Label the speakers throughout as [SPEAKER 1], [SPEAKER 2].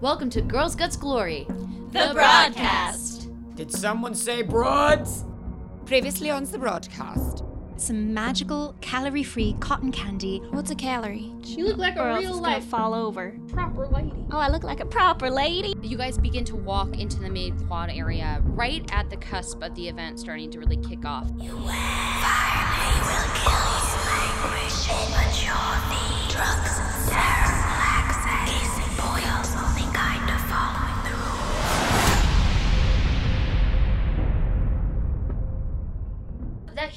[SPEAKER 1] Welcome to Girls Guts Glory.
[SPEAKER 2] The broadcast.
[SPEAKER 3] Did someone say broads?
[SPEAKER 4] Previously on the broadcast.
[SPEAKER 5] Some magical, calorie free cotton candy.
[SPEAKER 2] What's a calorie?
[SPEAKER 6] You look like
[SPEAKER 5] or
[SPEAKER 6] a
[SPEAKER 5] else
[SPEAKER 6] real
[SPEAKER 5] it's gonna
[SPEAKER 6] life
[SPEAKER 5] fall over.
[SPEAKER 6] proper lady.
[SPEAKER 2] Oh, I look like a proper lady.
[SPEAKER 1] You guys begin to walk into the main quad area right at the cusp of the event starting to really kick off. you will finally will kill that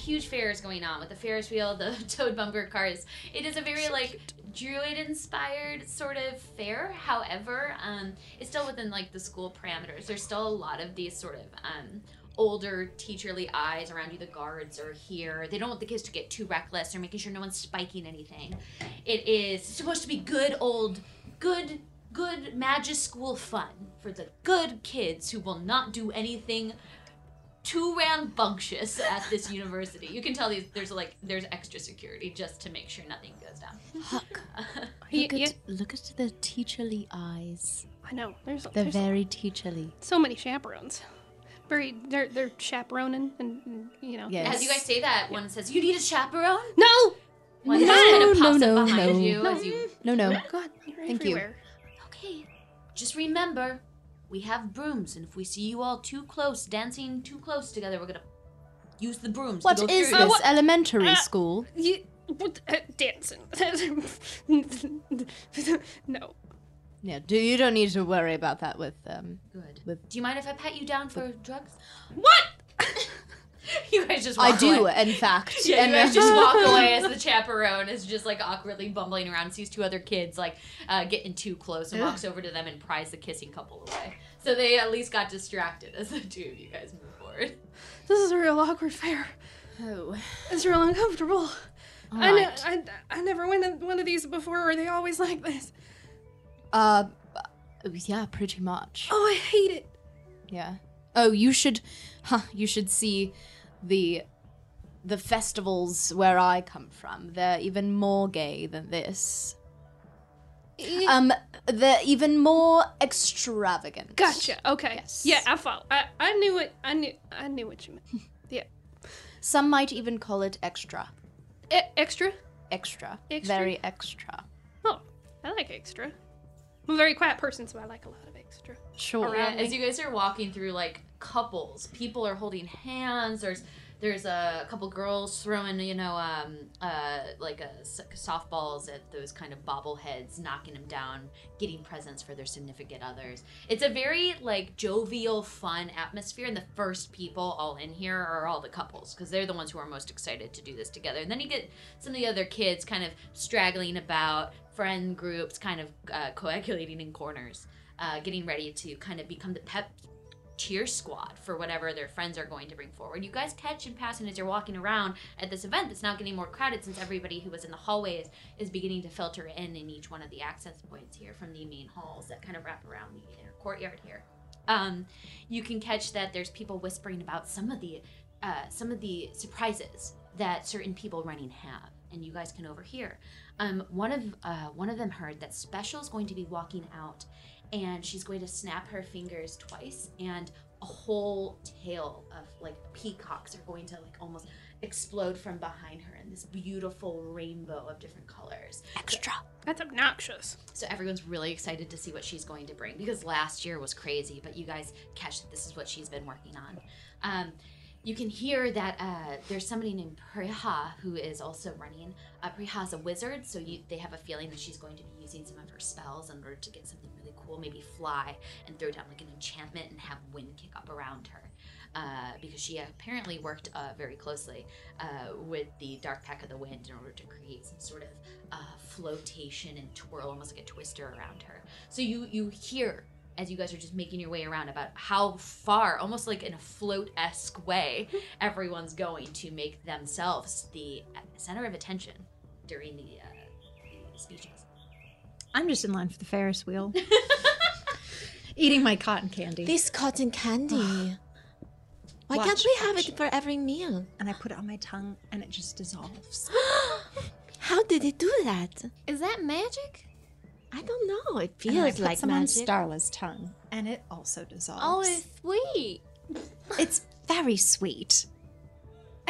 [SPEAKER 1] huge fair is going on with the Ferris wheel, the Toad Bumper cars. It is a very like druid inspired sort of fair. However, um, it's still within like the school parameters. There's still a lot of these sort of um, older teacherly eyes around you. The guards are here. They don't want the kids to get too reckless. They're making sure no one's spiking anything. It is supposed to be good old, good. Good magic school fun for the good kids who will not do anything too rambunctious at this university. You can tell these there's like there's extra security just to make sure nothing goes down.
[SPEAKER 7] Huck,
[SPEAKER 6] He-
[SPEAKER 7] look, at,
[SPEAKER 6] yeah,
[SPEAKER 7] look at the teacherly eyes.
[SPEAKER 6] I know. There's,
[SPEAKER 7] They're
[SPEAKER 6] there's
[SPEAKER 7] very teacherly.
[SPEAKER 6] so many chaperones. Very, they're they're chaperoning, and, and you know.
[SPEAKER 7] Yes.
[SPEAKER 1] As you guys say that, one says, "You need a chaperone."
[SPEAKER 6] No.
[SPEAKER 1] One
[SPEAKER 7] No,
[SPEAKER 1] kind of
[SPEAKER 7] no,
[SPEAKER 1] pops
[SPEAKER 7] no,
[SPEAKER 1] up behind
[SPEAKER 7] no.
[SPEAKER 1] you
[SPEAKER 6] No.
[SPEAKER 1] as you.
[SPEAKER 7] No, no.
[SPEAKER 6] God, you're
[SPEAKER 7] Thank you.
[SPEAKER 1] Okay, just remember, we have brooms, and if we see you all too close, dancing too close together, we're gonna use the brooms.
[SPEAKER 7] What
[SPEAKER 1] to go
[SPEAKER 7] is
[SPEAKER 1] through
[SPEAKER 7] this?
[SPEAKER 1] you.
[SPEAKER 6] what-
[SPEAKER 7] Elementary
[SPEAKER 6] Uh,
[SPEAKER 7] school?
[SPEAKER 6] You what? Uh, dancing. no.
[SPEAKER 7] Yeah, do you don't need to worry about that with um
[SPEAKER 1] Good.
[SPEAKER 7] with-
[SPEAKER 1] Do you mind if I pat you down for drugs?
[SPEAKER 6] What?
[SPEAKER 1] you guys just. Walk I
[SPEAKER 7] do,
[SPEAKER 1] away.
[SPEAKER 7] in fact.
[SPEAKER 1] Yeah,
[SPEAKER 7] and
[SPEAKER 1] you guys just walk away as the chaperone is just like awkwardly bumbling around, sees two other kids like uh, getting too close, and walks over to them and pries the kissing couple away. So they at least got distracted as the two of you guys move forward.
[SPEAKER 6] This is a real awkward fair.
[SPEAKER 7] Oh.
[SPEAKER 6] It's real uncomfortable. I, ne- I I never went to one of these before. Are they always like this?
[SPEAKER 7] Uh yeah, pretty much.
[SPEAKER 6] Oh, I hate it.
[SPEAKER 7] Yeah. Oh, you should huh, you should see the the festivals where I come from. They're even more gay than this. Um they're even more extravagant.
[SPEAKER 6] Gotcha. Okay.
[SPEAKER 7] Yes.
[SPEAKER 6] Yeah, I follow. I, I knew it. I knew I knew what you meant. Yeah.
[SPEAKER 7] Some might even call it extra.
[SPEAKER 6] E- extra.
[SPEAKER 7] Extra.
[SPEAKER 6] Extra?
[SPEAKER 7] Very extra.
[SPEAKER 6] Oh, I like extra. I'm a very quiet person, so I like a lot of extra.
[SPEAKER 7] Sure.
[SPEAKER 1] Yeah, as you guys are walking through like couples, people are holding hands. There's there's a couple girls throwing you know um uh like a s- softballs at those kind of bobbleheads, knocking them down, getting presents for their significant others. It's a very like jovial, fun atmosphere, and the first people all in here are all the couples because they're the ones who are most excited to do this together. And then you get some of the other kids kind of straggling about, friend groups kind of uh, coagulating in corners uh, getting ready to kind of become the pep cheer squad for whatever their friends are going to bring forward. You guys catch and pass, and as you're walking around at this event that's now getting more crowded since everybody who was in the hallways is beginning to filter in in each one of the access points here from the main halls that kind of wrap around the inner courtyard here. Um, you can catch that there's people whispering about some of the uh, some of the surprises that certain people running have, and you guys can overhear. Um, one of uh, one of them heard that Special is going to be walking out and she's going to snap her fingers twice and a whole tail of like peacocks are going to like almost explode from behind her in this beautiful rainbow of different colors
[SPEAKER 7] Extra.
[SPEAKER 6] That's obnoxious.
[SPEAKER 1] so everyone's really excited to see what she's going to bring because last year was crazy but you guys catch that this is what she's been working on um, you can hear that uh, there's somebody named Priha who is also running. Uh, Priha is a wizard, so you, they have a feeling that she's going to be using some of her spells in order to get something cool, maybe fly and throw down like an enchantment and have wind kick up around her. Uh, because she apparently worked uh, very closely uh, with the Dark Pack of the Wind in order to create some sort of uh, flotation and twirl, almost like a twister around her. So you you hear as you guys are just making your way around about how far, almost like in a float esque way, everyone's going to make themselves the center of attention during the, uh, the speeches.
[SPEAKER 5] I'm just in line for the Ferris wheel. Eating my cotton candy.
[SPEAKER 2] This cotton candy. Why can't
[SPEAKER 5] Watch,
[SPEAKER 2] we have
[SPEAKER 5] watch.
[SPEAKER 2] it for every meal?
[SPEAKER 5] and I put it on my tongue and it just dissolves.
[SPEAKER 2] How did it do that?
[SPEAKER 8] Is that magic?
[SPEAKER 2] I don't know. It
[SPEAKER 9] And then I
[SPEAKER 2] feels
[SPEAKER 9] put
[SPEAKER 2] like
[SPEAKER 9] some on. Starla's tongue, and it also dissolves.
[SPEAKER 8] Oh, it's sweet.
[SPEAKER 9] it's very sweet.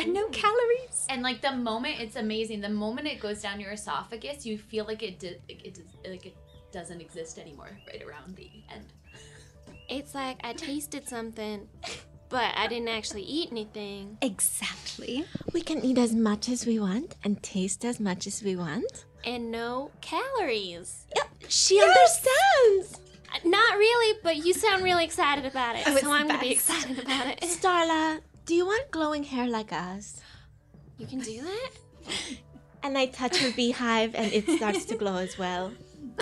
[SPEAKER 9] And no calories.
[SPEAKER 1] And like the moment, it's amazing. The moment it goes down your esophagus, you feel like it did, like it, does- like it doesn't exist anymore. Right around the end.
[SPEAKER 8] It's like I tasted something, but I didn't actually eat anything.
[SPEAKER 9] Exactly.
[SPEAKER 2] We can eat as much as we want and taste as much as we want.
[SPEAKER 8] And no calories.
[SPEAKER 2] Yep, she understands.
[SPEAKER 8] Uh, Not really, but you sound really excited about it.
[SPEAKER 9] Oh,
[SPEAKER 8] so I'm gonna be excited about it.
[SPEAKER 2] Starla, do you want glowing hair like us?
[SPEAKER 8] You can do that?
[SPEAKER 2] And I touch her beehive and it starts to glow as well.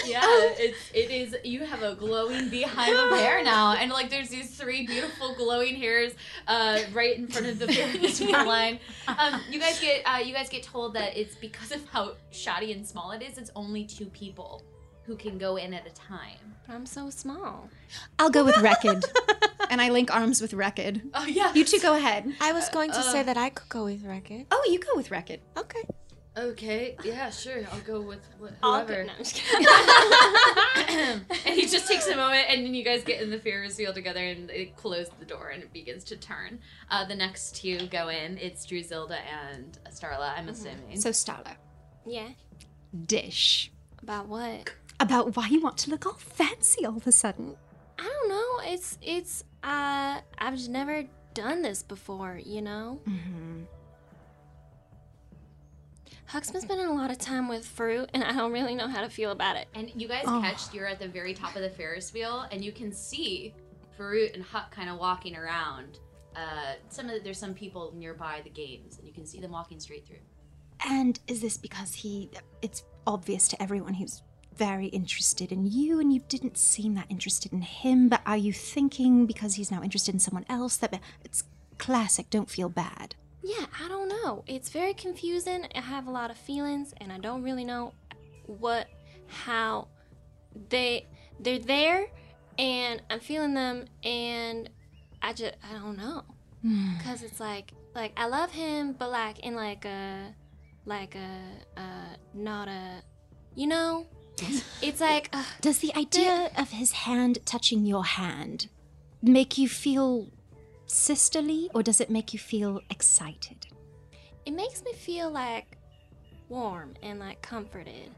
[SPEAKER 1] Yeah, it's it is. You have a glowing beehive of hair now, and like there's these three beautiful glowing hairs uh, right in front of the Ferris line. Um, you guys get uh, you guys get told that it's because of how shoddy and small it is. It's only two people who can go in at a time.
[SPEAKER 8] But I'm so small.
[SPEAKER 9] I'll go with Rekid. and I link arms with Rekid.
[SPEAKER 1] Oh yeah.
[SPEAKER 9] You two go ahead.
[SPEAKER 2] I was going to say that I could go with Racket.
[SPEAKER 9] Oh, you go with Rekid.
[SPEAKER 2] Okay.
[SPEAKER 1] Okay. Yeah. Sure. I'll go with wh-
[SPEAKER 8] I'll
[SPEAKER 1] whoever.
[SPEAKER 8] go- no, I'm just kidding.
[SPEAKER 1] and he just takes a moment, and then you guys get in the Ferris wheel together, and it closes the door, and it begins to turn. Uh, the next two go in. It's Druzilda and Starla. I'm assuming.
[SPEAKER 9] So, Starla,
[SPEAKER 8] yeah.
[SPEAKER 9] dish.
[SPEAKER 8] About what?
[SPEAKER 9] About why you want to look all fancy all of a sudden.
[SPEAKER 8] I don't know. It's it's uh I've just never done this before, you know?
[SPEAKER 9] Mm-hmm.
[SPEAKER 8] Huck's been spending a lot of time with Farut and I don't really know how to feel about it.
[SPEAKER 1] And you guys
[SPEAKER 9] Oh.
[SPEAKER 1] catch you're at the very top of the Ferris wheel, and you can see Farut and Huck kind of walking around. Uh, some of there's some people nearby the games, and you can see them walking straight through.
[SPEAKER 9] And is this because he. It's obvious to everyone he was very interested in you and you didn't seem that interested in him, but are you thinking because he's now interested in someone else that. It's classic, don't feel bad.
[SPEAKER 8] Yeah, I don't know. It's very confusing. I have a lot of feelings and I don't really know what how they they're there and I'm feeling them and I just I don't know. Cuz it's like like I love him but like in like a like a uh not a you know it's like uh,
[SPEAKER 9] Does the idea of his hand touching your hand make you feel sisterly or does it make you feel excited?
[SPEAKER 8] it makes me feel like warm and like comforted.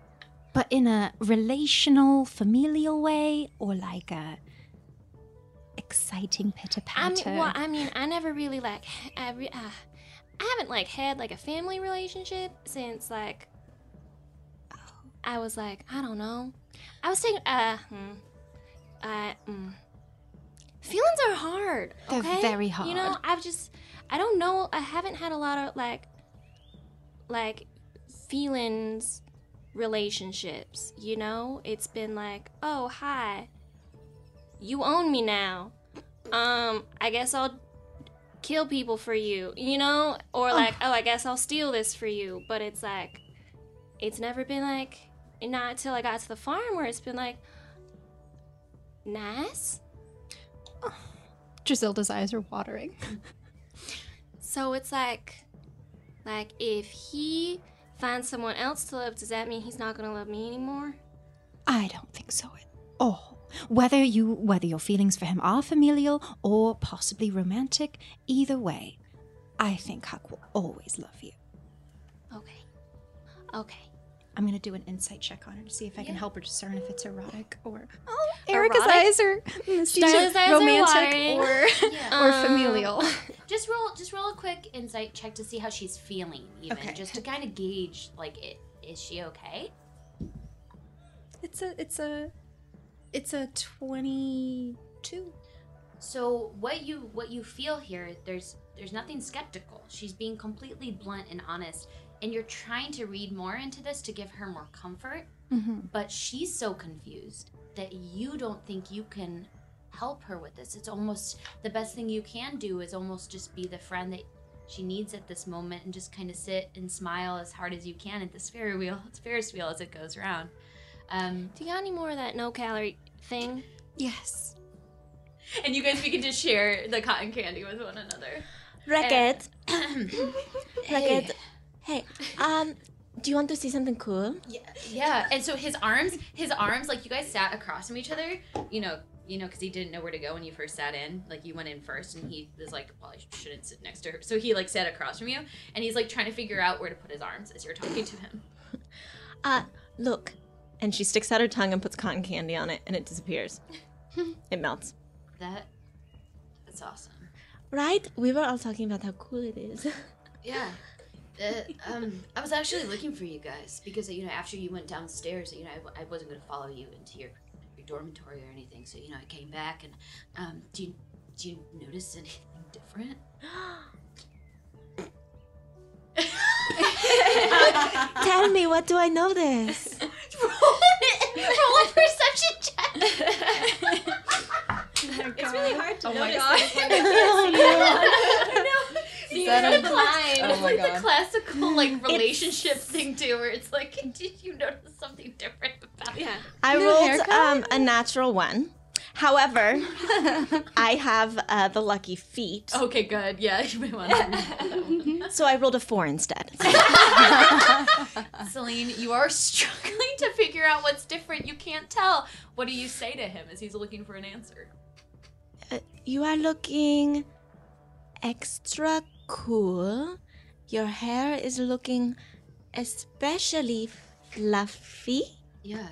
[SPEAKER 9] But in a relational, familial way or like a exciting pitter
[SPEAKER 8] I
[SPEAKER 9] patter?
[SPEAKER 8] mean, well, I mean, I never really like, I, re- uh, I haven't like had like a family relationship since like I was like, I don't know, I was thinking, uh, hmm, I, mm. feelings are hard.
[SPEAKER 9] They're
[SPEAKER 8] okay?
[SPEAKER 9] very
[SPEAKER 8] You know,
[SPEAKER 9] hard.
[SPEAKER 8] I've just, I don't know, I haven't had a lot of like, like feelings relationships. You know, it's been like, oh hi, you own me now. Um, I guess I'll kill people for you, you know? Or like, oh, I guess I'll steal this for you. But it's like, it's never been like, not until I got to the farm where it's been like, nice.
[SPEAKER 9] Drisilda's eyes are watering.
[SPEAKER 8] So it's like, like if he finds someone else to love, does that mean he's not gonna love me anymore?
[SPEAKER 9] I don't think so at all. Whether you whether your feelings for him are familial or possibly romantic, either way, I think Huck will always love you.
[SPEAKER 8] Okay. Okay.
[SPEAKER 9] I'm gonna do an insight check on her to see if I can help her discern if it's erotic or oh, Erica's
[SPEAKER 8] Erotic?
[SPEAKER 9] eyes are she's
[SPEAKER 8] Starla's eyes are
[SPEAKER 9] romantic
[SPEAKER 8] watering.
[SPEAKER 9] or
[SPEAKER 1] Yeah.
[SPEAKER 9] or
[SPEAKER 8] Um,
[SPEAKER 9] familial.
[SPEAKER 1] Just roll, just roll a quick insight check to see how she's feeling, even
[SPEAKER 9] Okay.
[SPEAKER 1] just to kind of gauge, like, it, is she okay?
[SPEAKER 9] It's a it's a it's a twenty two.
[SPEAKER 1] So what you what you feel here, there's there's nothing skeptical. She's being completely blunt and honest, and you're trying to read more into this to give her more comfort.
[SPEAKER 9] Mm-hmm.
[SPEAKER 1] But she's so confused that you don't think you can help her with this. It's almost the best thing you can do is almost just be the friend that she needs at this moment and just kind of sit and smile as hard as you can at this Ferris wheel, it's Ferris wheel as it goes around. Um,
[SPEAKER 8] Do you got any more of that no calorie thing?
[SPEAKER 9] Yes.
[SPEAKER 1] and you guys begin to share the cotton candy with one another.
[SPEAKER 2] Racket.
[SPEAKER 1] Hey.
[SPEAKER 2] Racket. Hey, um, Do you want to see something cool?
[SPEAKER 1] Yeah, yeah, and so his arms, his arms, like you guys sat across from each other, you know, you know, because he didn't know where to go when you first sat in. Like you went in first, and he was like, "Well, I shouldn't sit next to her." So he like sat across from you, and he's like trying to figure out where to put his arms as you're talking to him.
[SPEAKER 2] Uh, look. And she sticks out her tongue and puts cotton candy on it, and it disappears. it melts.
[SPEAKER 1] That, that's awesome.
[SPEAKER 2] Right? We were all talking about how cool it is.
[SPEAKER 1] Yeah. Uh, um, I was actually looking for you guys because you know after you went downstairs, you know I, I wasn't going to follow you into your, your dormitory or anything. So you know I came back and um, do you do you notice anything different?
[SPEAKER 2] Tell me, what do I notice?
[SPEAKER 1] roll it. Roll a perception check.
[SPEAKER 6] It's really hard to
[SPEAKER 7] Oh my
[SPEAKER 6] notice.
[SPEAKER 7] god.
[SPEAKER 1] See,
[SPEAKER 7] that
[SPEAKER 1] it's
[SPEAKER 7] a-
[SPEAKER 1] like,
[SPEAKER 7] Oh
[SPEAKER 1] it's
[SPEAKER 7] my
[SPEAKER 1] like
[SPEAKER 7] God.
[SPEAKER 1] the classical like relationship thing too, where it's like, did you notice something different about
[SPEAKER 6] Yeah.
[SPEAKER 2] I
[SPEAKER 7] New
[SPEAKER 2] rolled um, a natural one. However, I have uh, the lucky feet,
[SPEAKER 1] Okay, good. Yeah, you may want to.
[SPEAKER 2] so I rolled a four instead.
[SPEAKER 1] Celine, you are struggling to figure out what's different. You can't tell. What do you say to him as he's looking for an answer?
[SPEAKER 2] Uh, you are looking extra cool. Your hair is looking especially fluffy.
[SPEAKER 1] Yeah.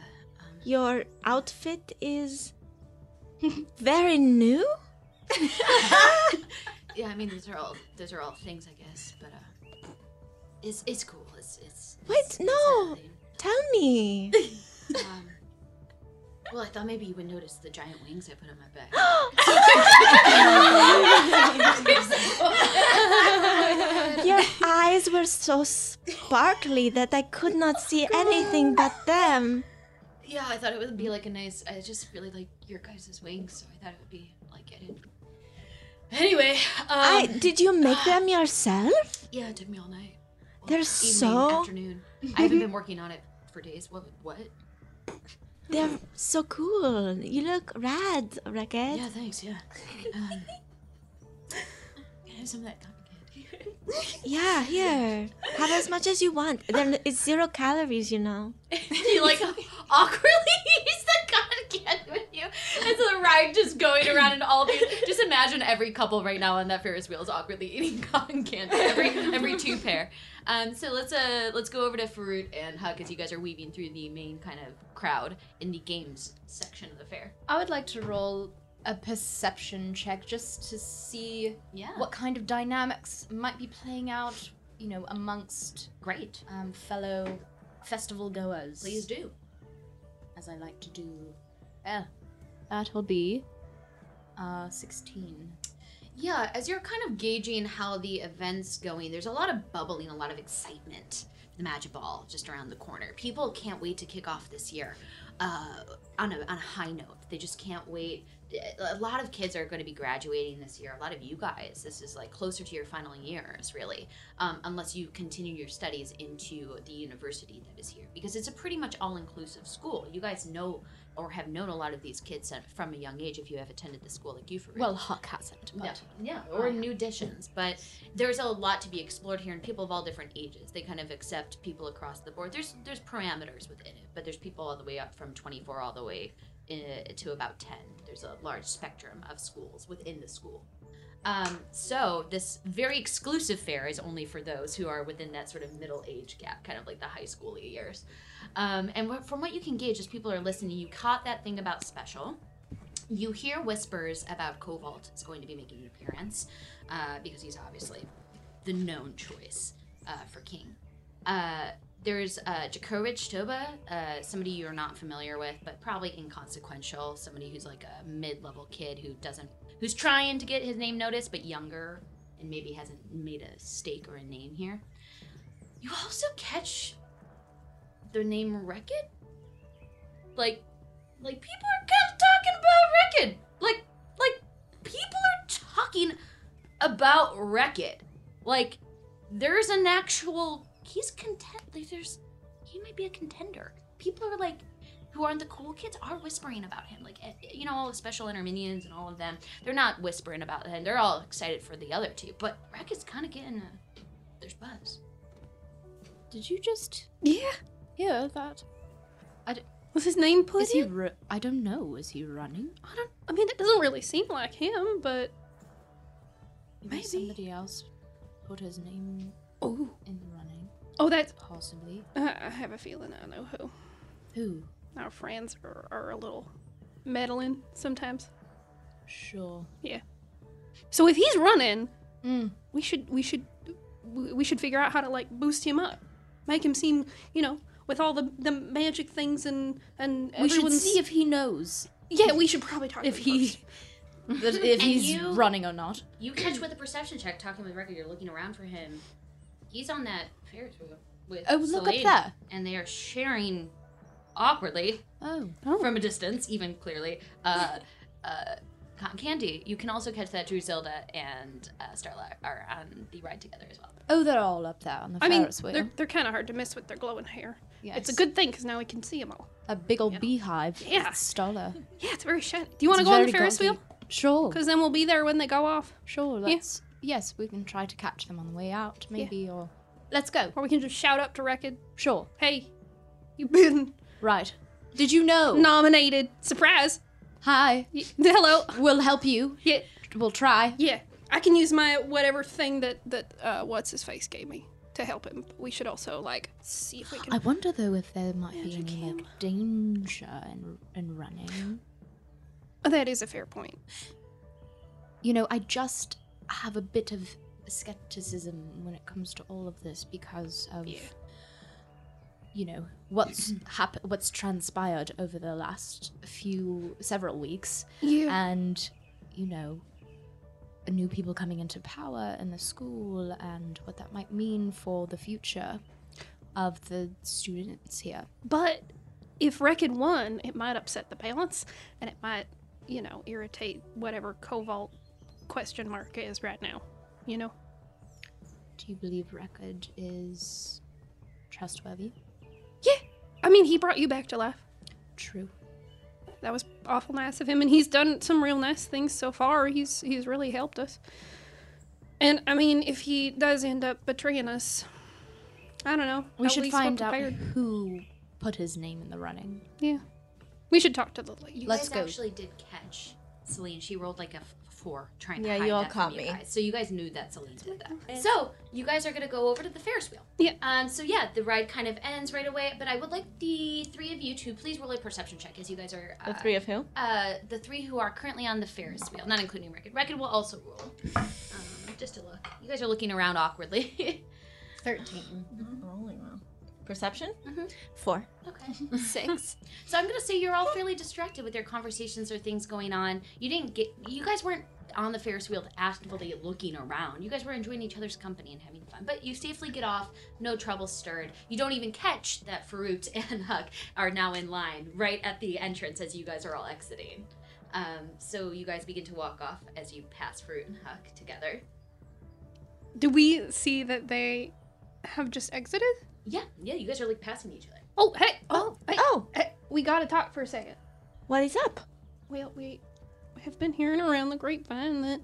[SPEAKER 2] Your outfit is very new.
[SPEAKER 1] Yeah, I mean those are all those are all things, I guess, but uh, it's it's cool. It's it's.
[SPEAKER 2] Wait,
[SPEAKER 1] it's- it's
[SPEAKER 2] no.
[SPEAKER 1] nothing.
[SPEAKER 2] Tell me.
[SPEAKER 1] Um, well, I thought maybe you would notice the giant wings I put on my back.
[SPEAKER 2] Your eyes were so sparkly that I could not see anything but them.
[SPEAKER 1] yeah, I thought it would be like a nice. I just really like your guys' wings, so I thought it would be like I didn't. Anyway, um,
[SPEAKER 2] I did you make them yourself?
[SPEAKER 1] yeah, it took me all night. Well,
[SPEAKER 2] They're
[SPEAKER 1] evening,
[SPEAKER 2] so-
[SPEAKER 1] afternoon. I haven't been working on it for days. What? What?
[SPEAKER 2] They're so cool. You look rad, Racket.
[SPEAKER 1] Yeah, thanks. Yeah. Um, can I have some of that cotton candy?
[SPEAKER 2] Yeah, here. Have as much as you want. Then it's zero calories, you know.
[SPEAKER 1] you like awkwardly use the cotton candy with you, and so the ride just going around and all these. Just imagine every couple right now on that Ferris wheel is awkwardly eating cotton candy. Every every two pair. Um, so let's uh let's go over to Farut and Huck as you guys are weaving through the main kind of crowd in the games section of the fair.
[SPEAKER 7] I would like to roll a perception check just to see
[SPEAKER 1] Yeah.
[SPEAKER 7] what kind of dynamics might be playing out, you know, amongst
[SPEAKER 1] Great.
[SPEAKER 7] um, fellow festival goers.
[SPEAKER 1] Please do.
[SPEAKER 7] As I like to do. That'll be uh, 16.
[SPEAKER 1] Yeah, as you're kind of gauging how the event's going, there's a lot of bubbling, a lot of excitement. The Magic Ball just around the corner. People can't wait to kick off this year uh, on, a, on a high note. They just can't wait. A lot of kids are going to be graduating this year. A lot of you guys, this is like closer to your final years, really, um, unless you continue your studies into the university that is here. Because it's a pretty much all inclusive school. You guys know or have known a lot of these kids from a young age if you have attended the school like you for
[SPEAKER 7] Well, Huck hasn't, but.
[SPEAKER 1] yeah, yeah, or new additions. But there's a lot to be explored here, and people of all different ages. They kind of accept people across the board. There's there's parameters within it, but there's people all the way up from 24 all the way uh, to about 10. There's a large spectrum of schools within the school. Um, so this very exclusive fair is only for those who are within that sort of middle age gap, kind of like the high school years. Um, and from what you can gauge, as people are listening, you caught that thing about special you hear whispers about Cobalt is going to be making an appearance uh, because he's obviously the known choice uh, for king. Uh, there's uh, Jakovich Toba, uh, somebody you're not familiar with, but probably inconsequential. Somebody who's like a mid-level kid who doesn't, who's trying to get his name noticed, but younger and maybe hasn't made a stake or a name here. You also catch the name Rekid, like like people are kind of talking about Rekid. Like like people are talking about Rekid. Like there's an actual he's content like there's he might be a contender. People are like who aren't the cool kids are whispering about him. Like eh, you know all the special interminions and all of them. They're not whispering about him. They're all excited for the other two. But Rekid's kind of getting a there's buzz.
[SPEAKER 7] Did you just
[SPEAKER 6] Yeah.
[SPEAKER 7] Yeah, that?
[SPEAKER 6] Was his name put
[SPEAKER 7] Is he? Ru- I don't know. Is he running?
[SPEAKER 6] I don't. I mean, it doesn't really seem like him, but
[SPEAKER 7] Maybe,
[SPEAKER 6] Maybe.
[SPEAKER 7] somebody else put his name
[SPEAKER 6] oh,
[SPEAKER 7] in the running.
[SPEAKER 6] oh, that's.
[SPEAKER 7] Possibly.
[SPEAKER 6] Uh, I have a feeling I know who.
[SPEAKER 7] Who?
[SPEAKER 6] Our friends are, are a little meddling sometimes.
[SPEAKER 7] Sure. Yeah.
[SPEAKER 6] So if he's running,
[SPEAKER 7] Mm.
[SPEAKER 6] we should we should we we should figure out how to like boost him up, make him seem you know with all the the magic things and and
[SPEAKER 7] We should see if he knows
[SPEAKER 6] yeah we should probably talk
[SPEAKER 7] if
[SPEAKER 6] to him
[SPEAKER 7] he
[SPEAKER 6] first.
[SPEAKER 7] that if
[SPEAKER 1] And
[SPEAKER 7] he's
[SPEAKER 1] you-
[SPEAKER 7] running or not.
[SPEAKER 1] You catch with a perception check, talking with Record. You're looking around for him. He's on that Ferris wheel with
[SPEAKER 7] Oh, look up
[SPEAKER 1] Selene,
[SPEAKER 7] there.
[SPEAKER 1] and they are sharing awkwardly
[SPEAKER 7] Oh.
[SPEAKER 1] from a distance, even clearly. Uh, uh, cotton candy. You can also catch that Drusilla and uh, Starlight are on the ride together as well.
[SPEAKER 7] Oh, they're all up there on the
[SPEAKER 6] I mean
[SPEAKER 7] Ferris wheel.
[SPEAKER 6] they're they're kind of hard to miss with their glowing hair.
[SPEAKER 7] Yes.
[SPEAKER 6] It's a good thing because now we can see them all.
[SPEAKER 7] a big old beehive.
[SPEAKER 6] Yeah.
[SPEAKER 7] Starla.
[SPEAKER 6] Yeah, it's very shiny. Do you want to go on the Ferris wheel?
[SPEAKER 7] Sure.
[SPEAKER 6] Because then we'll be there when they go off,
[SPEAKER 7] Sure. Let's. Yes, we can try to catch them on the way out, maybe, or let's go.
[SPEAKER 6] or we can just shout up to Record,
[SPEAKER 7] Sure.
[SPEAKER 6] "Hey, you've been
[SPEAKER 7] Right. Did you know?
[SPEAKER 6] nominated! Surprise!
[SPEAKER 7] Hi.
[SPEAKER 6] Y- Hello.
[SPEAKER 7] We'll help you.
[SPEAKER 6] Yeah,
[SPEAKER 7] We'll try.
[SPEAKER 6] yeah. I can use my whatever thing that that uh, what's his face gave me to help him. We should also like see if we can.
[SPEAKER 7] I wonder though if there might be
[SPEAKER 6] Magic
[SPEAKER 7] any like danger in in running.
[SPEAKER 6] that is a fair point.
[SPEAKER 7] You know, I just have a bit of skepticism when it comes to all of this because of
[SPEAKER 6] Yeah.
[SPEAKER 7] You know what's happened what's transpired over the last few several weeks
[SPEAKER 6] Yeah.
[SPEAKER 7] and you know new people coming into power in the school and what that might mean for the future of the students here
[SPEAKER 6] But if Reckon won, it might upset the balance, and it might, you know, irritate whatever Cobalt question mark is right now. You know?
[SPEAKER 7] do you believe record is trustworthy
[SPEAKER 6] Yeah. I mean, he brought you back to life.
[SPEAKER 7] true
[SPEAKER 6] That was awful nice of him, and he's done some real nice things so far. He's he's really helped us. And I mean, if he does end up betraying us, I don't know.
[SPEAKER 7] we should find out who put his name in the running
[SPEAKER 6] Yeah. We should talk to the lady.
[SPEAKER 1] You
[SPEAKER 7] Let's
[SPEAKER 1] guys
[SPEAKER 7] go.
[SPEAKER 1] actually did catch Celine. She rolled like a f- four trying
[SPEAKER 2] Yeah,
[SPEAKER 1] to hide
[SPEAKER 2] you all
[SPEAKER 1] that from
[SPEAKER 2] caught
[SPEAKER 1] you
[SPEAKER 2] me.
[SPEAKER 1] guys. So you guys knew that Celine did that. So you guys are gonna go over to the Ferris wheel.
[SPEAKER 6] Yeah.
[SPEAKER 1] Um. So yeah, the ride kind of ends right away. But I would like the three of you to please roll a perception check as you guys are. Uh,
[SPEAKER 2] The three of who?
[SPEAKER 1] Uh, the three who are currently on the Ferris wheel, not including Record. Record will also roll. Um, just to look. You guys are looking around awkwardly.
[SPEAKER 2] 13. Rolling well. Perception?
[SPEAKER 1] Mhm.
[SPEAKER 2] Four.
[SPEAKER 1] Okay. Six. So I'm gonna say you're all fairly distracted with your conversations or things going on. You didn't get. You guys weren't on the Ferris wheel actively looking around. You guys were enjoying each other's company and having fun. But you safely get off. No trouble stirred. You don't even catch that Farut and Huck are now in line right at the entrance as you guys are all exiting. Um, so you guys begin to walk off as you pass Farut and Huck together.
[SPEAKER 6] Do we see that they have just exited?
[SPEAKER 1] Yeah, yeah. You guys are like passing each other.
[SPEAKER 6] Oh, hey. Oh. oh, hey.
[SPEAKER 2] Oh,
[SPEAKER 6] hey, We gotta talk for a second.
[SPEAKER 2] what is up?
[SPEAKER 6] Well, we have been hearing around the grapevine that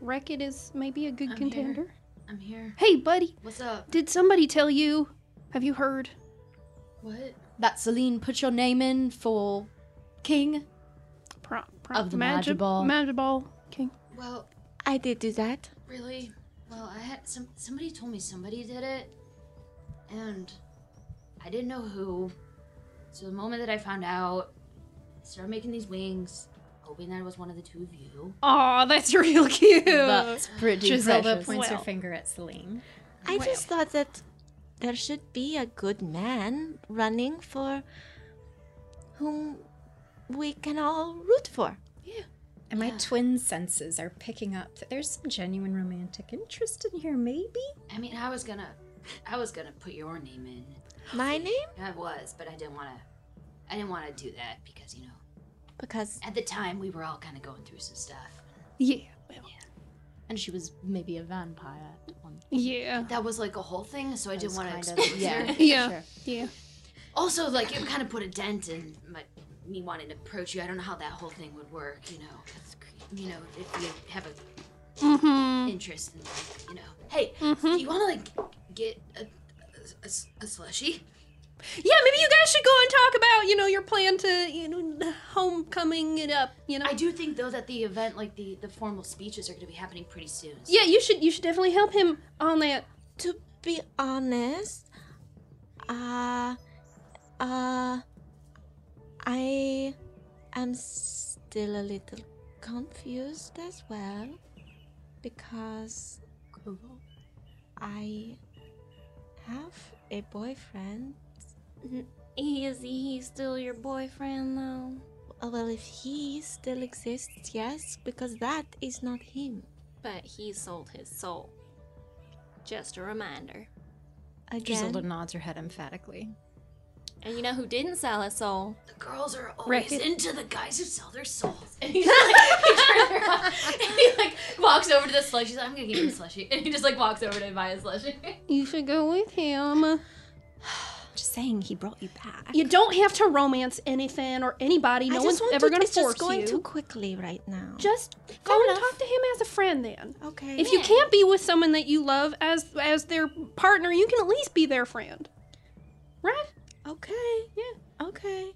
[SPEAKER 6] Wreck-It is maybe a good
[SPEAKER 1] I'm
[SPEAKER 6] contender.
[SPEAKER 1] here. I'm here.
[SPEAKER 6] Hey, buddy,
[SPEAKER 1] What's up?
[SPEAKER 6] did somebody tell you? Have you heard?
[SPEAKER 1] What?
[SPEAKER 7] that celine put your name in for king
[SPEAKER 6] Pro, pro,
[SPEAKER 7] Of the
[SPEAKER 6] Magi-
[SPEAKER 7] Magiball.
[SPEAKER 6] Magiball King.
[SPEAKER 1] Well,
[SPEAKER 2] I did do that.
[SPEAKER 1] Really? Well, I had some. Somebody told me somebody did it, and I didn't know who. So the moment that I found out, I started making these wings, hoping that it was one of the two of you.
[SPEAKER 6] Oh, that's real cute.
[SPEAKER 7] that's pretty
[SPEAKER 9] Griselda
[SPEAKER 7] precious.
[SPEAKER 9] points her finger at Celine.
[SPEAKER 2] I just thought that there should be a good man running for whom we can all root for. Yeah.
[SPEAKER 9] And my
[SPEAKER 1] Yeah.
[SPEAKER 9] twin senses are picking up that there's some genuine romantic interest in here, maybe?
[SPEAKER 1] I mean, I was gonna, I was gonna put your name in.
[SPEAKER 2] My name?
[SPEAKER 1] I was, but I didn't want to. I didn't want to do that because you know,
[SPEAKER 2] Because
[SPEAKER 1] at the time we were all kind of going through some stuff.
[SPEAKER 6] yeah. Well,
[SPEAKER 7] and she was maybe a vampire at one
[SPEAKER 6] yeah.
[SPEAKER 1] That was like a whole thing, so I didn't want to
[SPEAKER 7] kind
[SPEAKER 1] expose
[SPEAKER 7] yeah.
[SPEAKER 1] her.
[SPEAKER 6] Yeah.
[SPEAKER 7] Sure.
[SPEAKER 6] Yeah.
[SPEAKER 1] Also, like it kind of put a dent in my me wanting to approach you. I don't know how that whole thing would work. You know. you know, if you have a
[SPEAKER 6] Mm-hmm.
[SPEAKER 1] interest in, like, you know, hey,
[SPEAKER 6] Mhm.
[SPEAKER 1] do you want to like get a, a, a, a slushy.
[SPEAKER 6] Yeah, maybe you guys should go and talk about, you know, your plan to, you know, homecoming it up, you know.
[SPEAKER 1] I do think though that the event, like the the formal speeches, are going to be happening pretty soon.
[SPEAKER 6] Yeah, you should you should definitely help him on that.
[SPEAKER 2] To be honest, uh, uh, I am still a little confused as well because I have a boyfriend.
[SPEAKER 8] Is he still your boyfriend though?
[SPEAKER 2] Uh, Well, if he still exists, yes, because that is not him.
[SPEAKER 8] But he sold his soul. Just a reminder.
[SPEAKER 9] Griselda
[SPEAKER 2] Again,
[SPEAKER 9] nods her head emphatically.
[SPEAKER 8] And you know who didn't sell his soul?
[SPEAKER 1] The girls are always
[SPEAKER 6] Right.
[SPEAKER 1] into the guys who sell their souls. And he's like, he turns around and he like walks over to the slushy. He's like, I'm gonna give you a slushy. And he just like walks over to buy a slushy.
[SPEAKER 6] You should go with him.
[SPEAKER 5] Just saying, he brought you back.
[SPEAKER 6] You don't have to romance anything or anybody. No one's
[SPEAKER 2] just want
[SPEAKER 6] ever
[SPEAKER 2] to,
[SPEAKER 6] gonna
[SPEAKER 2] it's just going
[SPEAKER 6] you.
[SPEAKER 2] too quickly right now.
[SPEAKER 6] Just go
[SPEAKER 2] Fair
[SPEAKER 6] and talk to him as a friend then.
[SPEAKER 2] okay.
[SPEAKER 6] If you can't be with someone that you love as as their partner, you can at least be their friend. Right?
[SPEAKER 2] Okay. Yeah. Okay.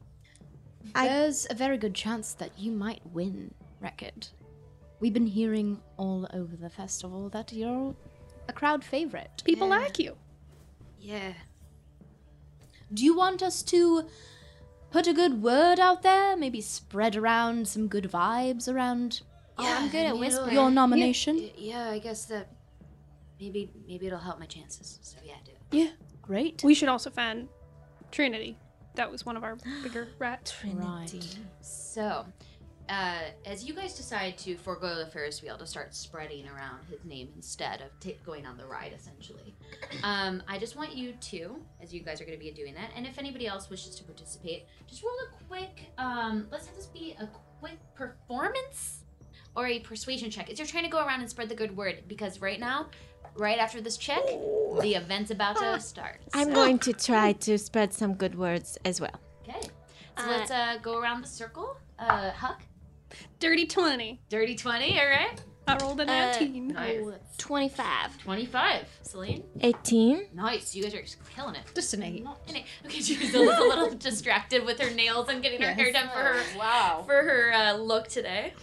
[SPEAKER 2] I-
[SPEAKER 7] There's a very good chance that you might win, Record. We've been hearing all over the festival that you're a crowd favorite.
[SPEAKER 6] People like you.
[SPEAKER 1] Yeah.
[SPEAKER 7] Do you want us to put a good word out there? Maybe spread around some good vibes around
[SPEAKER 8] Oh, I'm good at whispering.
[SPEAKER 7] your nomination?
[SPEAKER 1] y- Yeah, I guess that maybe maybe it'll help my chances. So yeah, do it.
[SPEAKER 6] Yeah.
[SPEAKER 7] Great.
[SPEAKER 6] We should also find Trinity. That was one of our bigger rats.
[SPEAKER 2] Trinity.
[SPEAKER 1] So, uh, as you guys decide to forego the Ferris wheel to start spreading around his name instead of ta going on the ride, essentially, um, I just want you to, as you guys are going to be doing that, and if anybody else wishes to participate, just roll a quick. Um, let's have this be a quick performance or a persuasion check. As you're trying to go around and spread the good word, because right now, right after this check, the event's about to start.
[SPEAKER 2] I'm
[SPEAKER 1] So-
[SPEAKER 2] going to try to spread some good words as well.
[SPEAKER 1] Okay. So
[SPEAKER 8] Uh,
[SPEAKER 1] let's uh, go around the circle. Uh, Huck,
[SPEAKER 6] Dirty 20.
[SPEAKER 1] dirty twenty. All right.
[SPEAKER 6] I rolled a 19.
[SPEAKER 1] Nice.
[SPEAKER 8] 25.
[SPEAKER 1] 25. Celine?
[SPEAKER 2] 18.
[SPEAKER 1] Nice. You guys are killing it.
[SPEAKER 9] Just an eight.
[SPEAKER 1] Not in it. Okay, she's a little, a little distracted with her nails and getting her hair done for her
[SPEAKER 7] Wow.
[SPEAKER 1] for her uh, look today.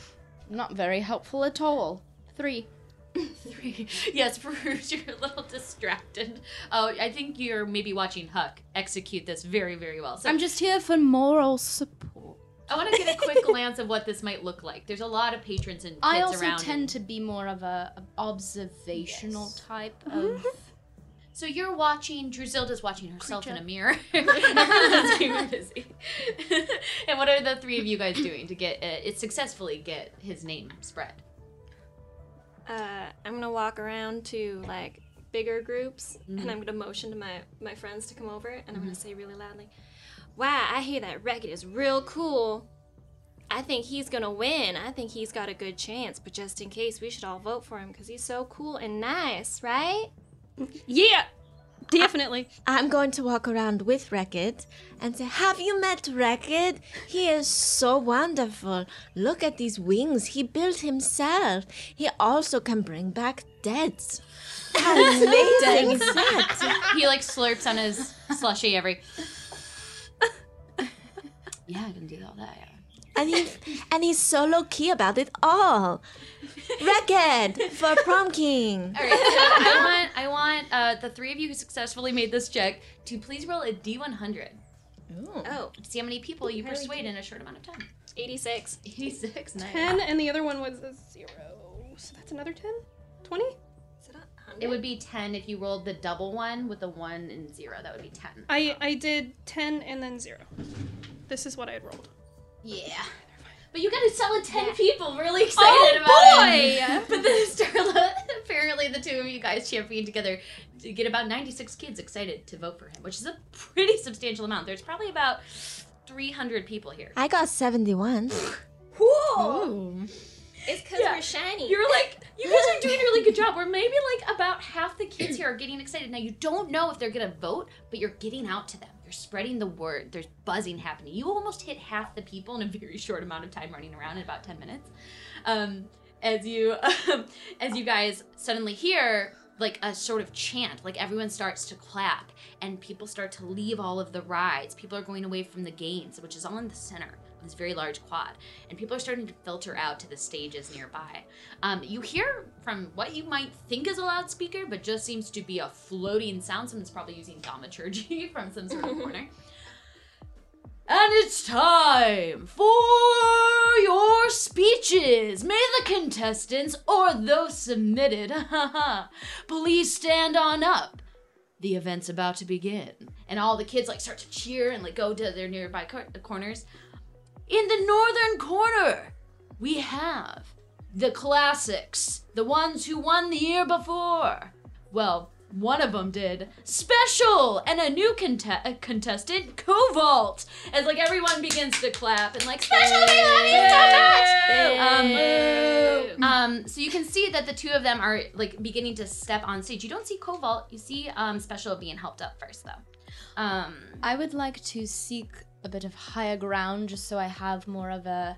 [SPEAKER 7] Not very helpful at all. Three.
[SPEAKER 1] Three. Yes, Bruce, you're a little distracted. Oh, I think you're maybe watching Huck execute this very, very well. So
[SPEAKER 7] I'm just here for moral support.
[SPEAKER 1] I want to get a quick glance of what this might look like. There's a lot of patrons and kids
[SPEAKER 7] I also
[SPEAKER 1] around.
[SPEAKER 7] tend
[SPEAKER 1] and-
[SPEAKER 7] to be more of a, a observational
[SPEAKER 1] Yes.
[SPEAKER 7] type mm-hmm. of.
[SPEAKER 1] So you're watching. Drusilda's watching herself in a mirror. Keeping busy. and what are the three of you guys doing to get it, it successfully get his name spread?
[SPEAKER 8] Uh, I'm gonna walk around to like bigger groups
[SPEAKER 1] Mhm.
[SPEAKER 8] and I'm gonna motion to my, my friends to come over and I'm gonna say really loudly, Wow, I hear that record is real cool. I think he's gonna win. I think he's got a good chance, but just in case, we should all vote for him because he's so cool and nice, right?
[SPEAKER 6] Yeah, definitely.
[SPEAKER 2] I'm going to walk around with Record and say, Have you met Record? He is so wonderful. Look at these wings he built himself. He also can bring back dead. How amazing is that?
[SPEAKER 1] He like slurps on his slushy every. Yeah, I can do all that. Yeah.
[SPEAKER 2] And, he, and he's so low key about it all. Record for prom king.
[SPEAKER 1] All right, so I want I want uh, the three of you who successfully made this check to please roll a d100
[SPEAKER 8] Oh,
[SPEAKER 1] to see how many people you persuade in a short amount of time.
[SPEAKER 8] 86.
[SPEAKER 1] 86. Nice.
[SPEAKER 6] 10, and the other one was a 0. So that's another 10? 20?
[SPEAKER 8] Is it 100?
[SPEAKER 1] It would be 10 if you rolled the double one with the 1 and 0. That would be 10.
[SPEAKER 6] I, I did 10 and then 0. This is what I had rolled.
[SPEAKER 1] Yeah. But you got to sell it 10 people. Really oh, excited about it. But then Starla, apparently the two of you guys championed together to get about 96 kids excited to vote for him, which is a pretty substantial amount. There's probably about 300 people here.
[SPEAKER 2] I got 71. Whoa!
[SPEAKER 8] It's because
[SPEAKER 1] Yeah.
[SPEAKER 8] we're shiny.
[SPEAKER 1] You're like, you guys are doing a really good job. Where maybe like about half the kids here are getting excited. Now you don't know if they're gonna vote, but you're getting out to them. You're spreading the word. There's buzzing happening. You almost hit half the people in a very short amount of time, running around in about ten minutes. Um, as you, as you guys suddenly hear like a sort of chant like everyone starts to clap and people start to leave all of the rides people are going away from the games which is all in the center this very large quad and people are starting to filter out to the stages nearby um, you hear from what you might think is a loudspeaker but just seems to be a floating sound someone's probably using thaumaturgy from some sort of corner and it's time for your speeches. May the contestants or those submitted, please stand on up. The event's about to begin. And all the kids like start to cheer and like go to their nearby cor- corners. In the northern corner, we have the classics, the ones who won the year before. Well, one of them did. Special! And a new conte- uh, contestant, Cobalt! As like everyone begins to clap and like, Special, we love you so much! Um, um, so you can see that the two of them are like beginning to step on stage. You don't see Cobalt, you see um, Special being helped up first though. Um,
[SPEAKER 7] I would like to seek a bit of higher ground just so I have more of a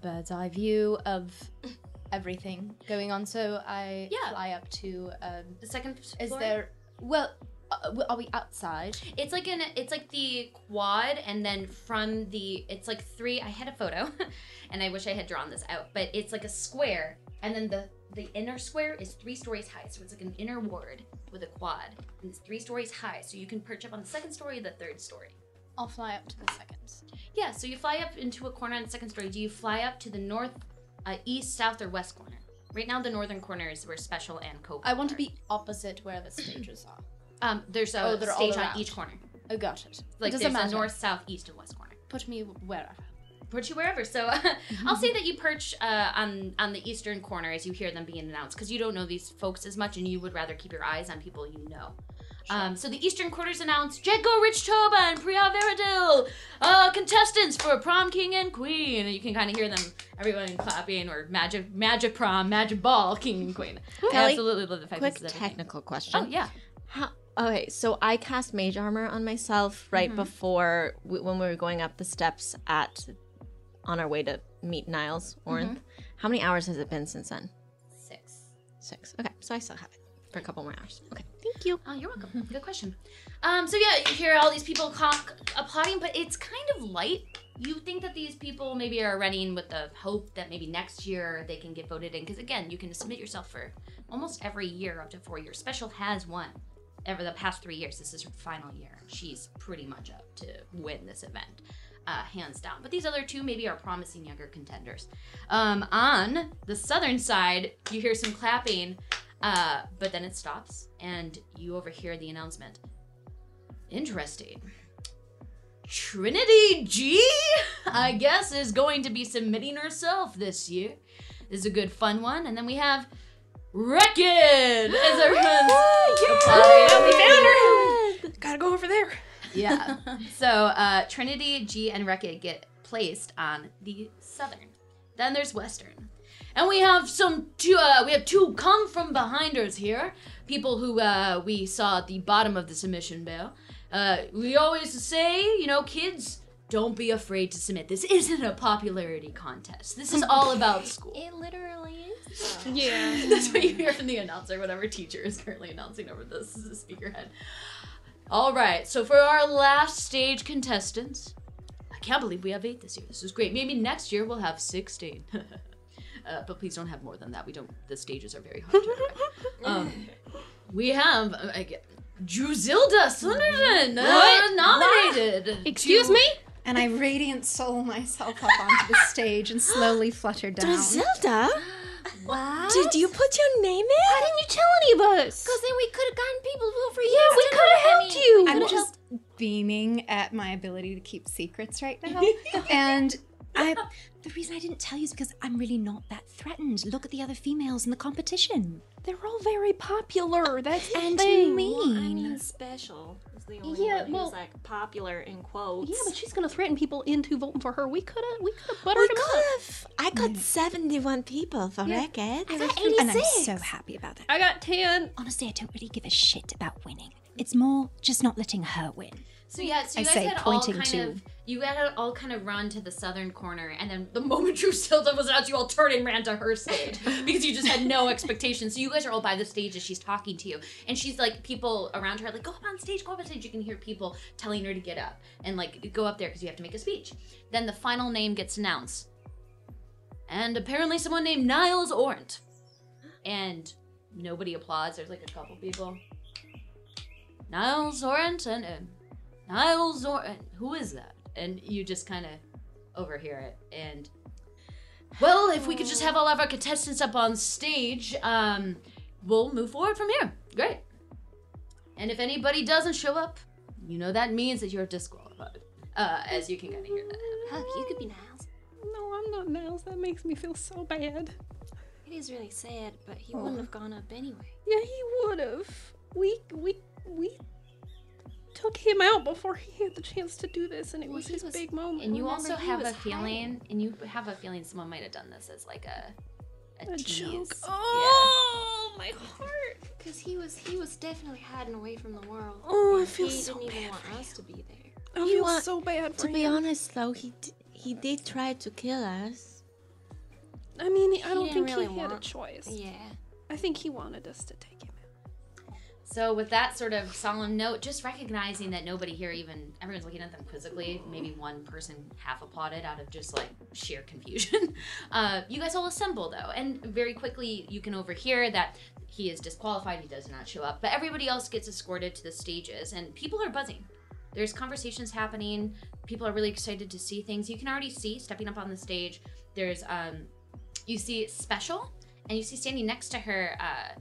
[SPEAKER 7] bird's eye view of everything going on. So I
[SPEAKER 1] Yeah.
[SPEAKER 7] fly up to. Um,
[SPEAKER 1] the second
[SPEAKER 7] is there. Well, uh, are we outside?
[SPEAKER 1] It's like an it's like the quad, and then from the it's like three. I had a photo, and I wish I had drawn this out, but it's like a square, and then the the inner square is three stories high, so it's like an inner ward with a quad, and it's three stories high, so you can perch up on the second story or the third story.
[SPEAKER 7] I'll fly up to the second.
[SPEAKER 1] Yeah, so you fly up into a corner on the second story. Do you fly up to the north, uh, east, south, or west corner? Right now, the northern corner is where Special and Cobalt.
[SPEAKER 7] I want to be opposite where the stages are.
[SPEAKER 1] Um, there's a
[SPEAKER 7] Oh,
[SPEAKER 1] stage on each corner.
[SPEAKER 7] Oh, got it.
[SPEAKER 1] Like
[SPEAKER 7] it
[SPEAKER 1] there's a north, south, east, and west corner.
[SPEAKER 7] Put me wherever.
[SPEAKER 1] put you wherever. So I'll say that you perch uh, on on the eastern corner as you hear them being announced, because you don't know these folks as much, and you would rather keep your eyes on people you know. Um, so the eastern quarters announced Jago Rich Toba and Priya Veradil, uh, contestants for prom king and queen. And you can kind of hear them, everyone clapping, or magic magic prom, magic ball, king and queen. I absolutely love the fact
[SPEAKER 2] Quick
[SPEAKER 1] this is
[SPEAKER 2] technical question.
[SPEAKER 1] Oh yeah.
[SPEAKER 2] How, okay, so I cast mage armor on myself right
[SPEAKER 1] Mhm.
[SPEAKER 2] before we, when we were going up the steps at on our way to meet Niles Orinth. How many hours has it been since then?
[SPEAKER 1] Six.
[SPEAKER 2] Six. Okay, so I still have it for a couple more hours. Okay, thank you.
[SPEAKER 1] Oh, you're welcome. Good question. Um, so yeah, you hear all these people conk- applauding, but it's kind of light. You think that these people maybe are running with the hope that maybe next year they can get voted in, because again, you can submit yourself for almost every year up to four years. Special has won over the past three years. This is her final year. She's pretty much up to win this event. Uh, hands down. But these other two maybe are promising younger contenders. Um, on the southern side, you hear some clapping, uh, but then it stops, and you overhear the announcement. Interesting. Trinity G, I guess, is going to be submitting herself this year. This is a good fun one. And then we have Reckon as everyone's applauding. We found her.
[SPEAKER 6] Gotta go over there.
[SPEAKER 1] Yeah. so uh, Trinity, G, and Rekka get placed on the southern. Then there's western, and we have some two. Uh, we have two come from behinders here. People who uh, we saw at the bottom of the submission bell. Uh, we always say, you know, kids, don't be afraid to submit. This isn't a popularity contest. This is all about school.
[SPEAKER 8] It literally is.
[SPEAKER 6] Yeah.
[SPEAKER 1] That's what you hear from the announcer, whatever teacher is currently announcing over this is the speaker head. All right, so for our last stage contestants, I can't believe we have eight this year. This is great. Maybe next year we'll have 16. uh, but please don't have more than that. We don't, the stages are very hard to correct. um, we have, uh, I get, Druzilda Sunderland uh,
[SPEAKER 6] What?
[SPEAKER 1] nominated.
[SPEAKER 6] Excuse
[SPEAKER 1] to-
[SPEAKER 6] me?
[SPEAKER 9] And I radiant soul myself up onto the stage and slowly flutter down.
[SPEAKER 2] Drizilda,
[SPEAKER 8] What?
[SPEAKER 2] did you put your name in?
[SPEAKER 6] Why didn't you tell any of us?
[SPEAKER 8] Because then we could have gotten people to vote for you.
[SPEAKER 6] Yeah, we coulda helped you.
[SPEAKER 9] I'm just beaming at my ability to keep secrets right now. and I the reason I didn't tell you is because I'm really not that threatened. Look at the other females in the competition.
[SPEAKER 6] They're all very popular. That's the
[SPEAKER 9] And
[SPEAKER 6] thing.
[SPEAKER 9] me.
[SPEAKER 8] Well, I mean, special is the only
[SPEAKER 6] Yeah,
[SPEAKER 8] one
[SPEAKER 6] well-
[SPEAKER 8] who's like popular in quotes.
[SPEAKER 6] Yeah, but she's gonna threaten people into voting for her. We could have, we could have
[SPEAKER 2] We
[SPEAKER 6] buttered them
[SPEAKER 2] could
[SPEAKER 6] up.
[SPEAKER 2] have. I got 71 people for
[SPEAKER 6] Yeah.
[SPEAKER 2] record.
[SPEAKER 8] I got
[SPEAKER 9] And I'm so happy about that.
[SPEAKER 6] I got ten.
[SPEAKER 9] Honestly, I don't really give a shit about winning.
[SPEAKER 5] It's more just not letting her win.
[SPEAKER 1] So yeah, so
[SPEAKER 5] I
[SPEAKER 1] you guys
[SPEAKER 5] say,
[SPEAKER 1] had all kind
[SPEAKER 5] to-
[SPEAKER 1] of you had all kind of run to the southern corner, and then the moment Drew Drusilla was out, you all turned and ran to her stage because you just had no expectations. So you guys are all by the stage as she's talking to you, and she's like, people around her are like, go up on stage, go up on stage. You can hear people telling her to get up and like go up there because you have to make a speech. Then the final name gets announced, and apparently someone named Niles Ornt, and nobody applauds. There's like a couple people. Niles Orant and uh, Niles Orant. Who is that? And you just kind of overhear it. And well, if we could just have all of our contestants up on stage, um, we'll move forward from here. Great. And if anybody doesn't show up, you know that means that you're disqualified. Uh, as you can kind of hear that.
[SPEAKER 8] Huck, you could be Niles.
[SPEAKER 6] No, I'm not Niles. That makes me feel so bad.
[SPEAKER 8] It is really sad, but he wouldn't have gone up anyway.
[SPEAKER 6] Yeah, he would have. We we we took him out before he had the chance to do this, and it
[SPEAKER 8] Well,
[SPEAKER 6] was
[SPEAKER 8] he
[SPEAKER 6] his
[SPEAKER 8] was-
[SPEAKER 6] big moment.
[SPEAKER 1] And you
[SPEAKER 8] Remember,
[SPEAKER 1] also have
[SPEAKER 8] was
[SPEAKER 1] a feeling, and you have a feeling someone might have done this as like a a,
[SPEAKER 6] a
[SPEAKER 1] tease.
[SPEAKER 6] joke.
[SPEAKER 1] Yeah.
[SPEAKER 6] Oh, my heart.
[SPEAKER 8] Because he was he was definitely hiding away from the world.
[SPEAKER 6] Oh, I
[SPEAKER 8] and
[SPEAKER 6] feel
[SPEAKER 8] he
[SPEAKER 6] so
[SPEAKER 8] didn't even want
[SPEAKER 6] for
[SPEAKER 8] us to be there.
[SPEAKER 6] I
[SPEAKER 2] You
[SPEAKER 6] feel
[SPEAKER 2] want-
[SPEAKER 6] so bad for
[SPEAKER 2] To be
[SPEAKER 6] him.
[SPEAKER 2] honest, though, he d- he did try to kill us.
[SPEAKER 6] I mean, I don't think
[SPEAKER 8] really
[SPEAKER 6] he had a choice.
[SPEAKER 8] Yeah.
[SPEAKER 6] I think he wanted us to take him out.
[SPEAKER 1] So with that sort of solemn note, just recognizing that nobody here even everyone's looking at them quizzically. Maybe one person half applauded out of just like sheer confusion. Uh, you guys all assemble though, and very quickly you can overhear that he is disqualified. He does not show up, but everybody else gets escorted to the stages, and people are buzzing. There's conversations happening. People are really excited to see things. You can already see stepping up on the stage. There's um, you see special, and you see standing next to her. Uh,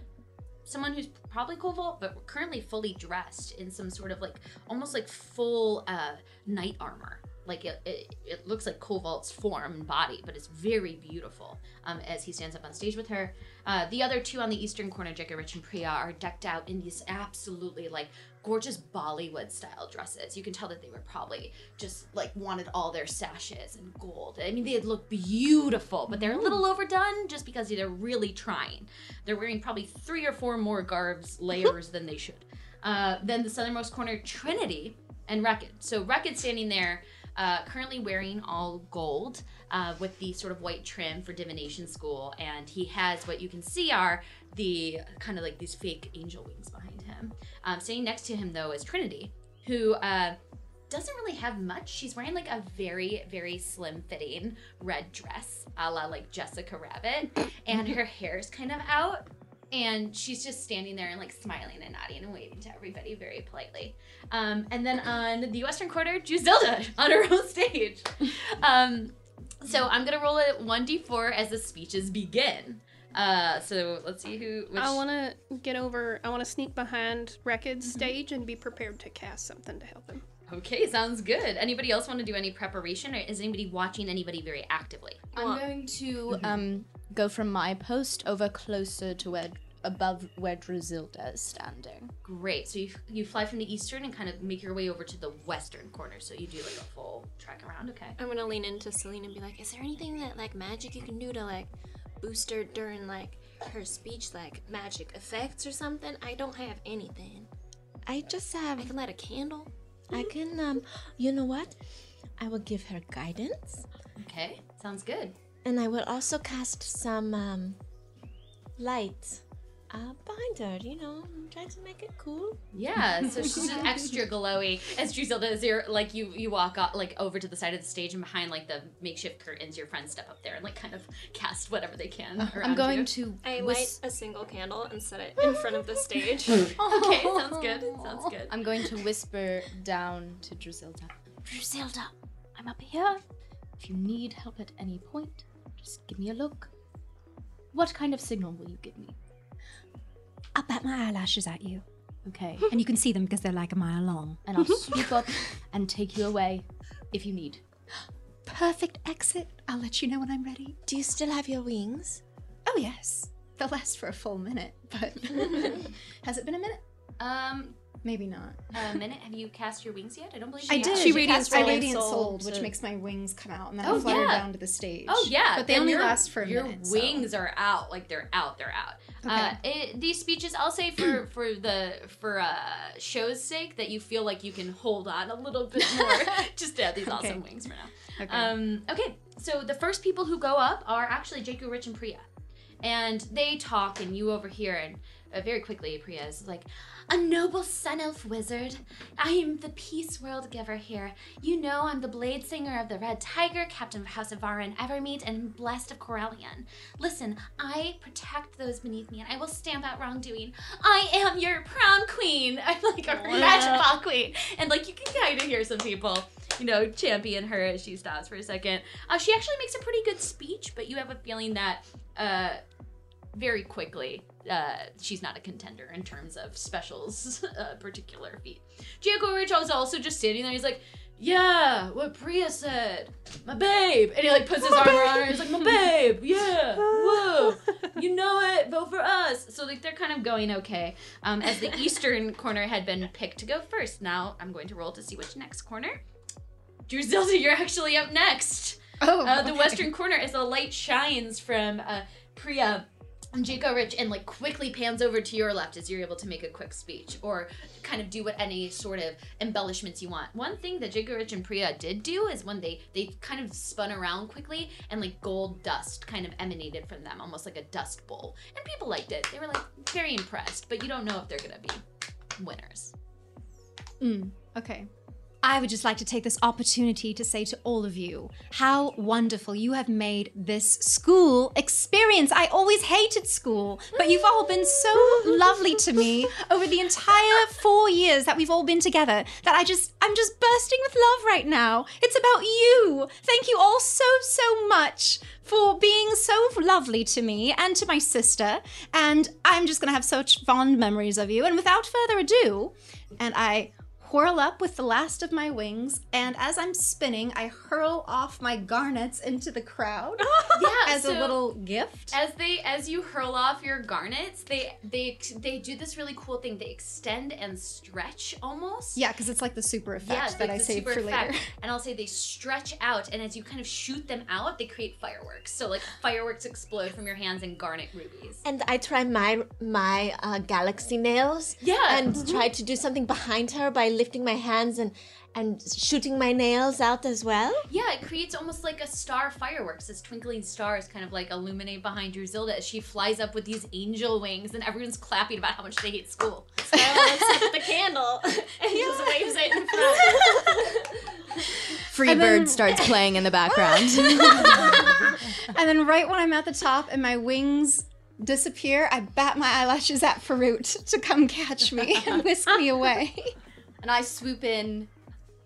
[SPEAKER 1] someone who's probably Cobalt, but currently fully dressed in some sort of like almost like full uh, knight armor. Like it, it, it looks like Cobalt's form and body, but it's very beautiful um, as he stands up on stage with her. Uh, the other two on the eastern corner, Jekka Rich and Priya, are decked out in these absolutely like gorgeous Bollywood style dresses. You can tell that they were probably just like wanted all their sashes and gold. I mean, they look beautiful, but they're a little overdone just because they're really trying. They're wearing probably three or four more garbs layers than they should. Uh, then the southernmost corner, Trinity and Rekid. So Rekid standing there, uh, currently wearing all gold uh, with the sort of white trim for divination school, and he has what you can see are the kind of like these fake angel wings behind him. Um, standing next to him though is Trinity, who uh, doesn't really have much. She's wearing like a very, very slim fitting red dress, a la like Jessica Rabbit, and her hair's kind of out. And she's just standing there and like smiling and nodding and waving to everybody very politely. Um, and then on the western quarter, Drusilla on her own stage. Um, so I'm gonna roll a 1d4 as the speeches begin. Uh, so let's see who. Which,
[SPEAKER 6] I want to get over. I want to sneak behind Rekid's stage and be prepared to cast something to help him.
[SPEAKER 1] Okay, sounds good. Anybody else want to do any preparation, or is anybody watching anybody very actively?
[SPEAKER 7] I'm going to um go from my post over closer to where above where Drazilda is standing.
[SPEAKER 1] Great. So you you fly from the eastern and kind of make your way over to the western corner. So you do like a full trek around. Okay.
[SPEAKER 8] I'm gonna lean into Celine and be like, "Is there anything that like magic you can do to like boost her during like her speech, like magic effects or something? I don't have anything.
[SPEAKER 2] I just have.
[SPEAKER 8] I can light a candle.
[SPEAKER 2] I can. Um. You know what? I will give her guidance,
[SPEAKER 1] Okay. Sounds good.
[SPEAKER 2] and I will also cast some um light uh, behind her. You know, trying to make it cool.
[SPEAKER 1] Yeah. So she's just extra glowy as Drusilla as you're like you you walk out like over to the side of the stage and behind like the makeshift curtains, your friends step up there and like kind of cast whatever they can.
[SPEAKER 7] I'm going
[SPEAKER 1] you.
[SPEAKER 7] to
[SPEAKER 8] I
[SPEAKER 7] whis-
[SPEAKER 8] light a single candle and set it in front of the stage.
[SPEAKER 1] Okay. Sounds good. Sounds good.
[SPEAKER 7] I'm going to whisper down to Drazilda.
[SPEAKER 8] Drusilda,
[SPEAKER 7] I'm up here. If you need help at any point, just give me a look. What kind of signal will you give me?
[SPEAKER 5] I'll bat my eyelashes at you.
[SPEAKER 7] Okay.
[SPEAKER 5] And you can see them because they're like a mile long.
[SPEAKER 7] And I'll swoop up and take you away if you need.
[SPEAKER 5] Perfect exit. I'll let you know when I'm ready.
[SPEAKER 2] Do you still have your wings?
[SPEAKER 5] Oh, yes. They'll last for a full minute, but has it been a minute?
[SPEAKER 1] Um,
[SPEAKER 9] Maybe not.
[SPEAKER 1] Uh, minute, have you cast your wings yet? I don't believe she
[SPEAKER 9] I
[SPEAKER 1] has.
[SPEAKER 9] did.
[SPEAKER 6] She radiant
[SPEAKER 9] I
[SPEAKER 6] soul.
[SPEAKER 9] radiant
[SPEAKER 8] Soul
[SPEAKER 9] which
[SPEAKER 8] to-
[SPEAKER 9] makes my wings come out, and then
[SPEAKER 1] Oh,
[SPEAKER 9] I flutter
[SPEAKER 1] yeah.
[SPEAKER 9] down to the stage.
[SPEAKER 1] Oh yeah,
[SPEAKER 9] but they
[SPEAKER 1] then
[SPEAKER 9] only
[SPEAKER 1] your-
[SPEAKER 9] last for a
[SPEAKER 1] your
[SPEAKER 9] minute. so-
[SPEAKER 1] wings are out, like they're out, they're out. Uh, it, these speeches, I'll say for for the for uh, show's sake, that you feel like you can hold on a little bit more, just to have these awesome
[SPEAKER 9] Okay.
[SPEAKER 1] wings for now.
[SPEAKER 9] Okay.
[SPEAKER 1] Um, okay, so the first people who go up are actually Jaku, Rich, and Priya, and they talk, and you overhear, and uh, very quickly, Priya is like, "A noble sun elf wizard. I am the peace world giver here. You know, I'm the blade singer of the Red Tiger, captain of House of Varan Evermeet, and blessed of Corellon. Listen, I protect those beneath me, and I will stamp out wrongdoing. I am your crown queen. I'm like a magical queen, and like you can kind of hear some people." You know, champion her as she stops for a second. Uh, she actually makes a pretty good speech, but you have a feeling that uh, very quickly uh, she's not a contender in terms of specials uh, particular feat. Jaco Rich was also just standing there. He's like, "Yeah, what Priya said, my babe," and he like puts his arm around her. He's like, "My babe, yeah, whoa, you know it, vote for us." So like they're kind of going okay. Um, as the eastern corner had been picked to go first, now I'm going to roll to see which next corner. Druzilda, you're actually up next.
[SPEAKER 9] Oh,
[SPEAKER 1] Uh, the
[SPEAKER 9] okay.
[SPEAKER 1] western corner as the light shines from uh, Priya and Jaco Rich and like quickly pans over to your left as you're able to make a quick speech or kind of do what any sort of embellishments you want. One thing that Jaco Rich and Priya did do is when they they kind of spun around quickly and like gold dust kind of emanated from them, almost like a dust bowl. And people liked it. They were like very impressed, but you don't know if they're gonna be winners.
[SPEAKER 9] Mm, okay. I would just like to take this opportunity to say to all of you how wonderful you have made this school experience. I always hated school, but you've all been so lovely to me over the entire four years that we've all been together that I just, I'm just bursting with love right now. It's about you. Thank you all so, so much for being so lovely to me and to my sister. And I'm just going to have such fond memories of you. And without further ado, and I whirl up with the last of my wings, and as I'm spinning, I hurl off my garnets into the crowd
[SPEAKER 1] Yeah,
[SPEAKER 9] as a little gift.
[SPEAKER 1] as they as you hurl off your garnets they they they do this really cool thing they extend and stretch almost
[SPEAKER 9] Yeah, because it's like the super effect
[SPEAKER 1] yeah,
[SPEAKER 9] that
[SPEAKER 1] like
[SPEAKER 9] I
[SPEAKER 1] the
[SPEAKER 9] saved
[SPEAKER 1] super
[SPEAKER 9] for
[SPEAKER 1] effect.
[SPEAKER 9] later.
[SPEAKER 1] And I'll say they stretch out, and as you kind of shoot them out, they create fireworks. So like fireworks explode from your hands and garnet rubies.
[SPEAKER 2] And I try my my uh, galaxy nails.
[SPEAKER 1] Yeah.
[SPEAKER 2] And try to do something behind her by lifting my hands and and shooting my nails out as well.
[SPEAKER 1] Yeah, it creates almost like a star fireworks. This twinkling stars kind of like illuminate behind Druzilda as she flies up with these angel wings, and everyone's clapping about how much they hate school.
[SPEAKER 8] the candle and he just waves it in front.
[SPEAKER 7] Free
[SPEAKER 9] And then-
[SPEAKER 7] Bird starts playing in the background.
[SPEAKER 9] and then right when I'm at the top and my wings disappear, I bat my eyelashes at Farut to come catch me and whisk me away.
[SPEAKER 7] And I swoop in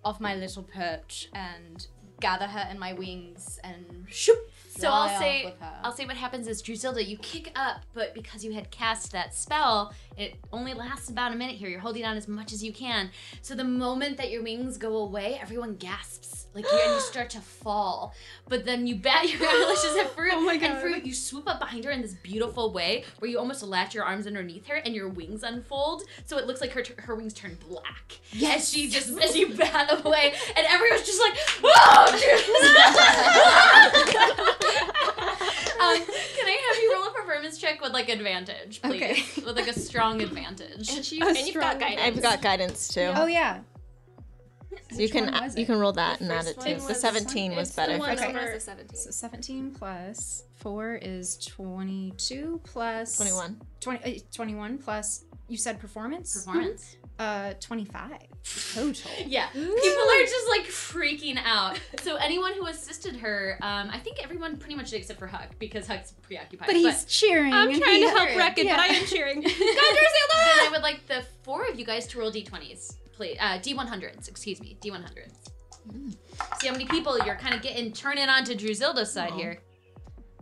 [SPEAKER 7] off my little perch and gather her in my wings and shoop.
[SPEAKER 1] So I'll say. I'll say what happens is Druzilda, you kick up, but because you had cast that spell, it only lasts about a minute here. You're holding on as much as you can. So the moment that your wings go away, everyone gasps. Like you and you start to fall. But then you bat your eyelashes at Farut.
[SPEAKER 6] Oh my
[SPEAKER 1] And
[SPEAKER 6] God.
[SPEAKER 1] Farut, you swoop up behind her in this beautiful way where you almost latch your arms underneath her and your wings unfold. So it looks like her her wings turn black. Yes. As she just as you bat away. And everyone's just like, Whoa! um, can I have you roll a performance check with like advantage, please?
[SPEAKER 9] Okay.
[SPEAKER 1] With like a strong advantage.
[SPEAKER 8] And, she,
[SPEAKER 6] A
[SPEAKER 8] and you've got guidance.
[SPEAKER 2] I've got guidance too.
[SPEAKER 9] Oh yeah.
[SPEAKER 2] So you can
[SPEAKER 9] one was
[SPEAKER 2] you can roll that
[SPEAKER 8] The
[SPEAKER 2] and add it too. The 17 was better.
[SPEAKER 9] Okay.
[SPEAKER 8] known as 17.
[SPEAKER 9] So 17 plus 4 is 22 plus
[SPEAKER 2] 21.
[SPEAKER 9] 20, uh, 21 plus you said performance?
[SPEAKER 1] Performance?
[SPEAKER 9] Uh 25 total.
[SPEAKER 1] Yeah. People are just like freaking out. So anyone who assisted her, um, I think everyone pretty much did except for Huck because Huck's preoccupied.
[SPEAKER 9] But he's cheering.
[SPEAKER 6] I'm trying to help Wreck-It,
[SPEAKER 9] Yeah.
[SPEAKER 6] but I am cheering.
[SPEAKER 1] God, Then I would like the four of you guys to roll d20s, please. Uh, d100s, excuse me, d100s. See how many people you're kind of getting turning on to Druzilda's side here.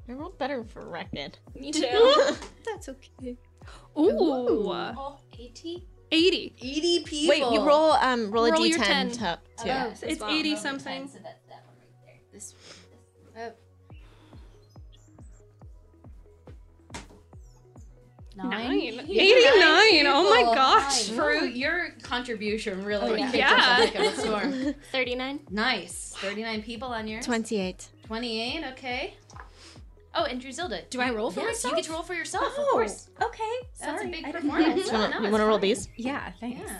[SPEAKER 2] I rolled better for Reckon.
[SPEAKER 8] Me too.
[SPEAKER 9] That's okay.
[SPEAKER 6] Ooh.
[SPEAKER 1] Oh, 80?
[SPEAKER 6] 80.
[SPEAKER 1] 80 people.
[SPEAKER 2] Wait, you roll um roll a
[SPEAKER 6] Roll your
[SPEAKER 2] d10
[SPEAKER 6] 10.
[SPEAKER 2] to, too.
[SPEAKER 1] Oh,
[SPEAKER 6] It's
[SPEAKER 8] well.
[SPEAKER 6] 80
[SPEAKER 1] roll the
[SPEAKER 6] something.
[SPEAKER 1] 10, So that's that one right there. This, this.
[SPEAKER 7] Oh.
[SPEAKER 6] Nine. 89.
[SPEAKER 1] 89
[SPEAKER 6] Oh my gosh.
[SPEAKER 1] For your contribution, really.
[SPEAKER 8] yeah.
[SPEAKER 1] kicked us a a storm.
[SPEAKER 8] 39.
[SPEAKER 1] Nice. 39 people on yours.
[SPEAKER 2] 28.
[SPEAKER 1] 28, okay. Oh, and Druzilda.
[SPEAKER 9] Do I roll for
[SPEAKER 1] yes,
[SPEAKER 9] myself?
[SPEAKER 1] you get to roll for yourself, of
[SPEAKER 9] Oh,
[SPEAKER 1] course.
[SPEAKER 9] Okay.
[SPEAKER 1] That's a big
[SPEAKER 9] I
[SPEAKER 1] performance.
[SPEAKER 2] You want to
[SPEAKER 1] it's
[SPEAKER 2] roll these?
[SPEAKER 9] Yeah, thanks.
[SPEAKER 1] Yeah.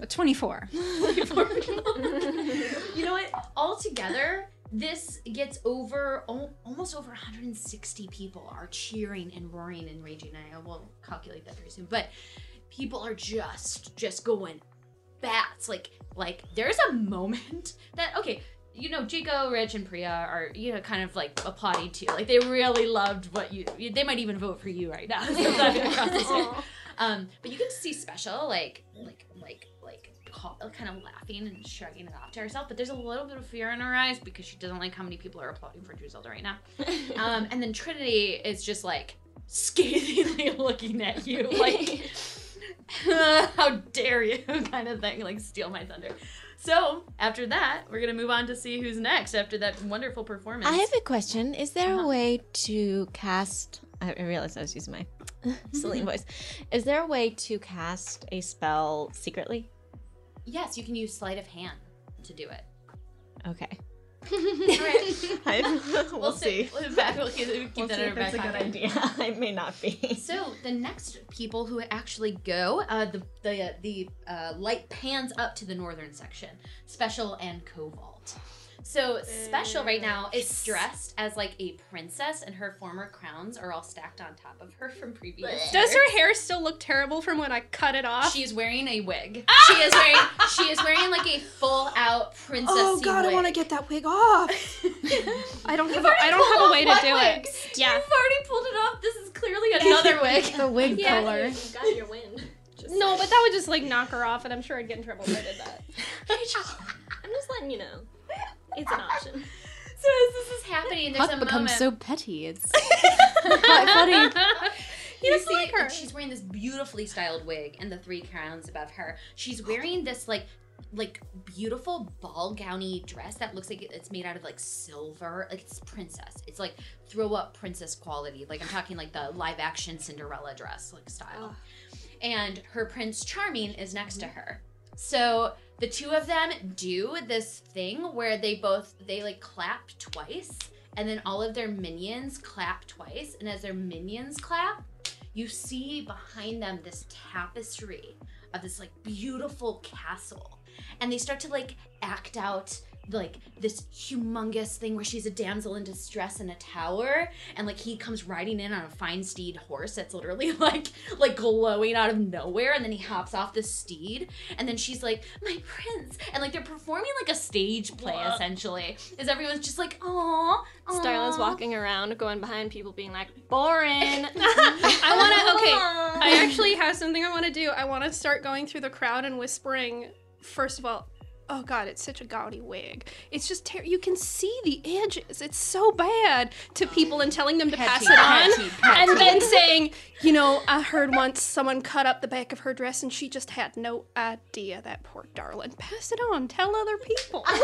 [SPEAKER 9] A 24.
[SPEAKER 1] you know what? All together, this gets over almost over 160 people are cheering and roaring and raging. I will calculate that very soon, but people are just just going bats. Like like there's a moment that okay. You know, Jico, Rich, and Priya are you know kind of like applauding too. Like they really loved what you. They might even vote for you right now. since I've been across the street. Um, but you get to see special like like like like kind of laughing and shrugging it off to herself. But there's a little bit of fear in her eyes because she doesn't like how many people are applauding for Druzelda right now. Um, and then Trinity is just like scathingly looking at you like how dare you kind of thing like steal my thunder so after that we're gonna move on to see who's next after that wonderful performance
[SPEAKER 2] I have a question. Is there
[SPEAKER 1] Uh-huh.
[SPEAKER 2] a way to cast? I realized I was using my Celine voice. Is there a way to cast a spell secretly?
[SPEAKER 1] yes you can use sleight of hand to do it
[SPEAKER 2] Okay.
[SPEAKER 1] Alright.
[SPEAKER 2] we'll,
[SPEAKER 1] we'll
[SPEAKER 2] see.
[SPEAKER 1] We'll, back, we'll keep, we'll keep
[SPEAKER 2] We'll
[SPEAKER 1] that
[SPEAKER 2] see if it's a good idea. I may not be.
[SPEAKER 1] So the next people who actually go, uh, the the uh, the uh, light pans up to the northern section, Special and Cobalt. So Special right now is dressed as like a princess, and her former crowns are all stacked on top of her from previous.
[SPEAKER 6] Does her hair still look terrible from when I cut it off?
[SPEAKER 1] She's wearing a wig. Ah! She is wearing she is wearing like a full out princess.
[SPEAKER 6] Oh god, I want to get that wig off. I don't have a, I don't have a way to do
[SPEAKER 1] wig.
[SPEAKER 6] it. Yeah.
[SPEAKER 1] You've already pulled it off. This is clearly another wig.
[SPEAKER 9] The wig
[SPEAKER 1] Yeah.
[SPEAKER 9] puller.
[SPEAKER 8] You got your wind. Just,
[SPEAKER 6] No, but that would just like knock her off, and I'm sure I'd get in trouble if I did that.
[SPEAKER 8] I'm just letting you know. It's an option.
[SPEAKER 1] So as this is happening, there's
[SPEAKER 7] Huck
[SPEAKER 1] a
[SPEAKER 7] becomes
[SPEAKER 1] moment.
[SPEAKER 7] so petty. It's
[SPEAKER 6] Quite funny.
[SPEAKER 1] you see,
[SPEAKER 6] like her.
[SPEAKER 1] she's wearing this beautifully styled wig and the three crowns above her. She's wearing this like like beautiful ball gowny dress that looks like it's made out of like silver. Like it's princess. It's like throw up princess quality. Like I'm talking like the live action Cinderella dress like style. And her prince charming is next to mm-hmm. her. So the two of them do this thing where they both they like clap twice and then all of their minions clap twice and as their minions clap you see behind them this tapestry of this like beautiful castle. And they start to like act out like this humongous thing where she's a damsel in distress in a tower and like he comes riding in on a fine steed horse that's literally like like glowing out of nowhere and then he hops off the steed and then she's like my prince and like they're performing like a stage play essentially is everyone's just like oh
[SPEAKER 8] Starla's walking around, going behind people, being like, boring.
[SPEAKER 6] I want to. Okay, I actually have something I want to do. I want to start going through the crowd and whispering. First of all, oh god, it's such a gaudy wig. It's just ter- you can see the edges. It's so bad to people and telling them to pass it on,
[SPEAKER 1] petty, petty.
[SPEAKER 6] and then saying, you know, I heard once someone cut up the back of her dress and she just had no idea. That poor darling. Pass it on. Tell other people.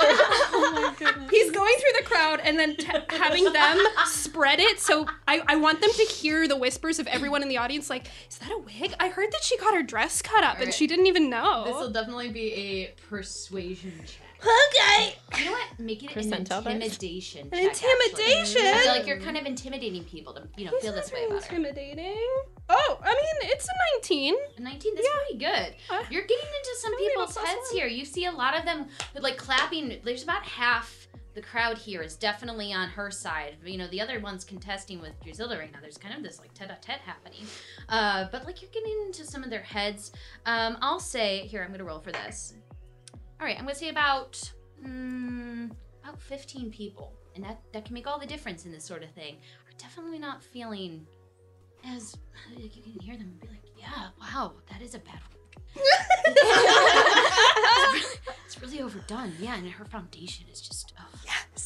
[SPEAKER 6] Oh He's going through the crowd and then t- having them spread it. So I, I want them to hear the whispers of everyone in the audience like, is that a wig? I heard that she got her dress cut up and she didn't even know.
[SPEAKER 1] this will definitely be a persuasion check
[SPEAKER 2] Okay.
[SPEAKER 1] you know what make it an
[SPEAKER 2] Percentile dice?
[SPEAKER 1] intimidation
[SPEAKER 6] An
[SPEAKER 1] check, actually.
[SPEAKER 6] intimidation?
[SPEAKER 1] I feel like you're kind of intimidating people to you know feel this way about her
[SPEAKER 6] intimidating. Oh, I mean, it's a 19.
[SPEAKER 1] A 19 that's pretty good
[SPEAKER 6] Uh,
[SPEAKER 1] you're getting into some people's heads
[SPEAKER 6] one.
[SPEAKER 1] here you see a lot of them like clapping there's about half the crowd here is definitely on her side you know the other ones contesting with Drusilla right now there's kind of this like tete-a-tete happening uh, but like you're getting into some of their heads um, i'll say here i'm gonna roll for this all right i'm gonna say about mm, about 15 people. And that that can make all the difference in this sort of thing. Are definitely not feeling as like you can hear them and be like yeah wow that is a bad it's, really, it's really overdone. Yeah and her foundation is just oh,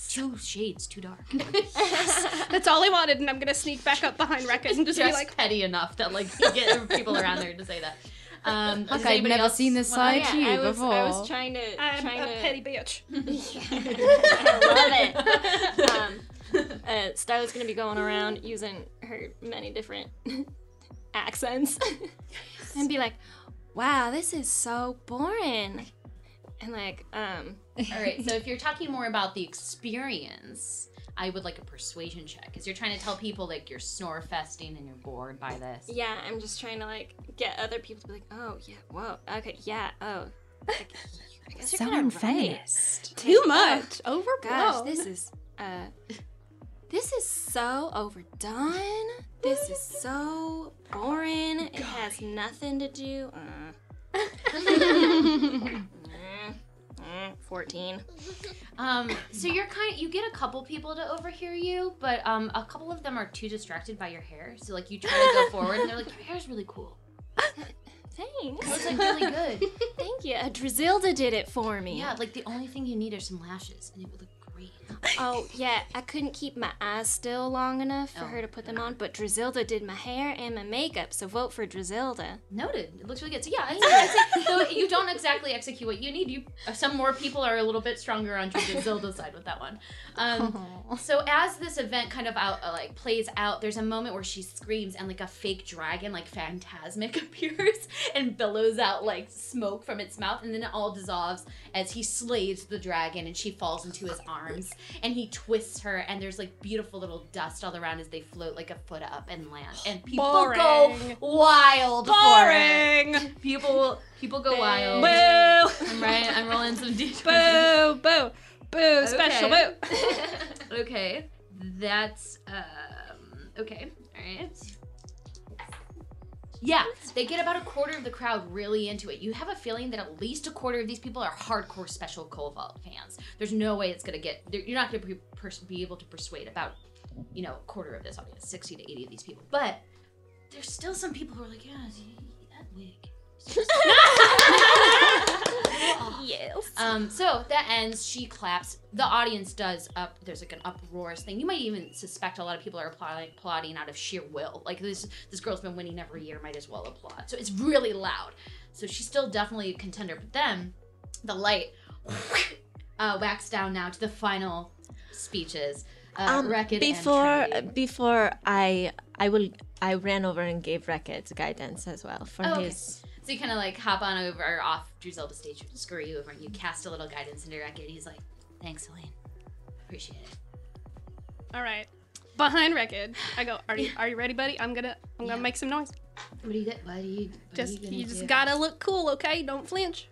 [SPEAKER 1] two shades too dark.
[SPEAKER 6] That's all I wanted, and I'm gonna sneak back up behind Rekka and just, be like,
[SPEAKER 1] petty enough that like you get people around there to say that um does
[SPEAKER 7] Huck, I'd
[SPEAKER 1] anybody
[SPEAKER 7] never
[SPEAKER 1] else
[SPEAKER 7] seen this
[SPEAKER 1] wanna-
[SPEAKER 7] side
[SPEAKER 8] yeah,
[SPEAKER 7] to you
[SPEAKER 8] I was,
[SPEAKER 7] before.
[SPEAKER 8] I was trying to.
[SPEAKER 6] I'm
[SPEAKER 8] trying
[SPEAKER 6] a
[SPEAKER 8] to
[SPEAKER 6] petty bitch.
[SPEAKER 8] I love it. Um, uh, Starla's gonna be going around using her many different accents and be like, "Wow, this is so boring," and like, um,
[SPEAKER 1] All right. So if you're talking more about the experience, I would like a persuasion check because you're trying to tell people like you're snore festing and you're bored by this.
[SPEAKER 8] yeah, I'm just trying to like get other people to be like, "Oh yeah, whoa, okay, yeah, oh." Like, I guess you're
[SPEAKER 5] So
[SPEAKER 8] kinda right.
[SPEAKER 6] Too
[SPEAKER 8] Like,
[SPEAKER 6] much.
[SPEAKER 8] oh,
[SPEAKER 6] Overblown.
[SPEAKER 8] Gosh, this is uh this is so overdone. This is so boring. It has nothing to do. Uh. Mm, mm, 14.
[SPEAKER 1] Um, so you're kind of you get a couple people to overhear you, but um, a couple of them are too distracted by your hair. So like you try to go forward, and they're like, "Your hair's really cool.
[SPEAKER 8] Thanks.
[SPEAKER 1] It looks like really good."
[SPEAKER 8] Thank you. Drizilda did it for me.
[SPEAKER 1] Yeah, like the only thing you need are some lashes, and it would look.
[SPEAKER 8] Oh, yeah. I couldn't keep my eyes still long enough for
[SPEAKER 1] Oh.
[SPEAKER 8] her to put them on, but Drizilda did my hair and my makeup, so vote for Drizilda.
[SPEAKER 1] Noted. It looks really good. So yeah, say you don't exactly execute what you need. You uh, some more people are a little bit stronger on Zilda's side with that one. Um, so as this event kind of out uh, like plays out, there's a moment where she screams and like a fake dragon, like phantasmic, appears and billows out like smoke from its mouth, and then it all dissolves as he slays the dragon and she falls into his arms and he twists her and there's like beautiful little dust all around as they float like a foot up and land and people
[SPEAKER 6] Boring.
[SPEAKER 1] go wild for it.
[SPEAKER 6] Boring.
[SPEAKER 1] People people go wild.
[SPEAKER 6] Boo.
[SPEAKER 1] I'm right. I'm rolling some d
[SPEAKER 6] Boo. Boo. Boo. Special boo.
[SPEAKER 1] okay, that's um okay. All right. Yeah, they get about a quarter of the crowd really into it. You have a feeling that at least a quarter of these people are hardcore Special Cobalt fans. There's no way it's gonna get. You're not gonna be able to persuade about, you know, a quarter of this audience, sixty to eighty of these people. But there's still some people who are like, yeah, that wig.
[SPEAKER 8] Yes.
[SPEAKER 1] Um, so that ends. She claps. The audience does up. There's like an uproarious thing. You might even suspect a lot of people are applauding, applauding out of sheer will. Like this, this girl's been winning every year. Might as well applaud. So it's really loud. So she's still definitely a contender. But then, the light uh, whacks down now to the final speeches. Uh,
[SPEAKER 2] Um,
[SPEAKER 1] Rekid
[SPEAKER 2] before
[SPEAKER 1] Trinity.
[SPEAKER 2] before I I will I ran over and gave Rekid guidance as well for
[SPEAKER 1] Oh, okay. So you kind of like hop on over or off Druzelda's stage, scurry over, and you cast a little guidance into Rekid. He's like, "Thanks, Elaine. Appreciate it."
[SPEAKER 6] All right. Behind Rekid, I go. Are you Are you ready, buddy? I'm gonna I'm gonna
[SPEAKER 1] Yeah.
[SPEAKER 6] make some noise.
[SPEAKER 1] What do you get? What do you? What
[SPEAKER 6] Just
[SPEAKER 1] you,
[SPEAKER 6] you just
[SPEAKER 1] do?
[SPEAKER 6] gotta look cool, okay? Don't flinch.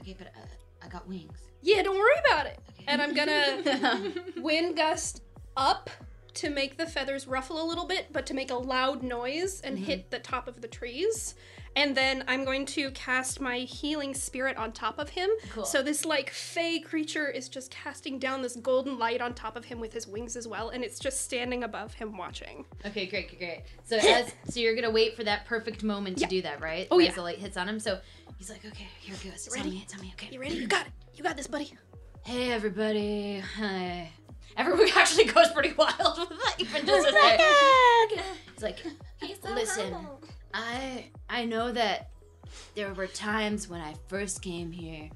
[SPEAKER 1] Okay, but uh, I got wings.
[SPEAKER 6] Yeah, don't worry about it.
[SPEAKER 1] Okay.
[SPEAKER 6] And I'm gonna wind gust up to make the feathers ruffle a little bit, but to make a loud noise and
[SPEAKER 1] Mm-hmm.
[SPEAKER 6] hit the top of the trees. And then I'm going to cast my healing spirit on top of him.
[SPEAKER 1] Cool.
[SPEAKER 6] So this like fey creature is just casting down this golden light on top of him with his wings as well, and it's just standing above him watching.
[SPEAKER 1] Okay, great, great, great. So as so you're gonna wait for that perfect moment to
[SPEAKER 6] Yeah.
[SPEAKER 1] do that, right?
[SPEAKER 6] Oh,
[SPEAKER 1] as
[SPEAKER 6] yeah.
[SPEAKER 1] the light hits on him. So he's like, okay, here it goes. Tell
[SPEAKER 6] ready?
[SPEAKER 1] me, tell me. Okay.
[SPEAKER 6] You ready? You got it. You got this, buddy.
[SPEAKER 1] Hey everybody. Hi. Everyone actually goes pretty wild with that. Even just as I- He's like, listen, I I know that there were times when I first came here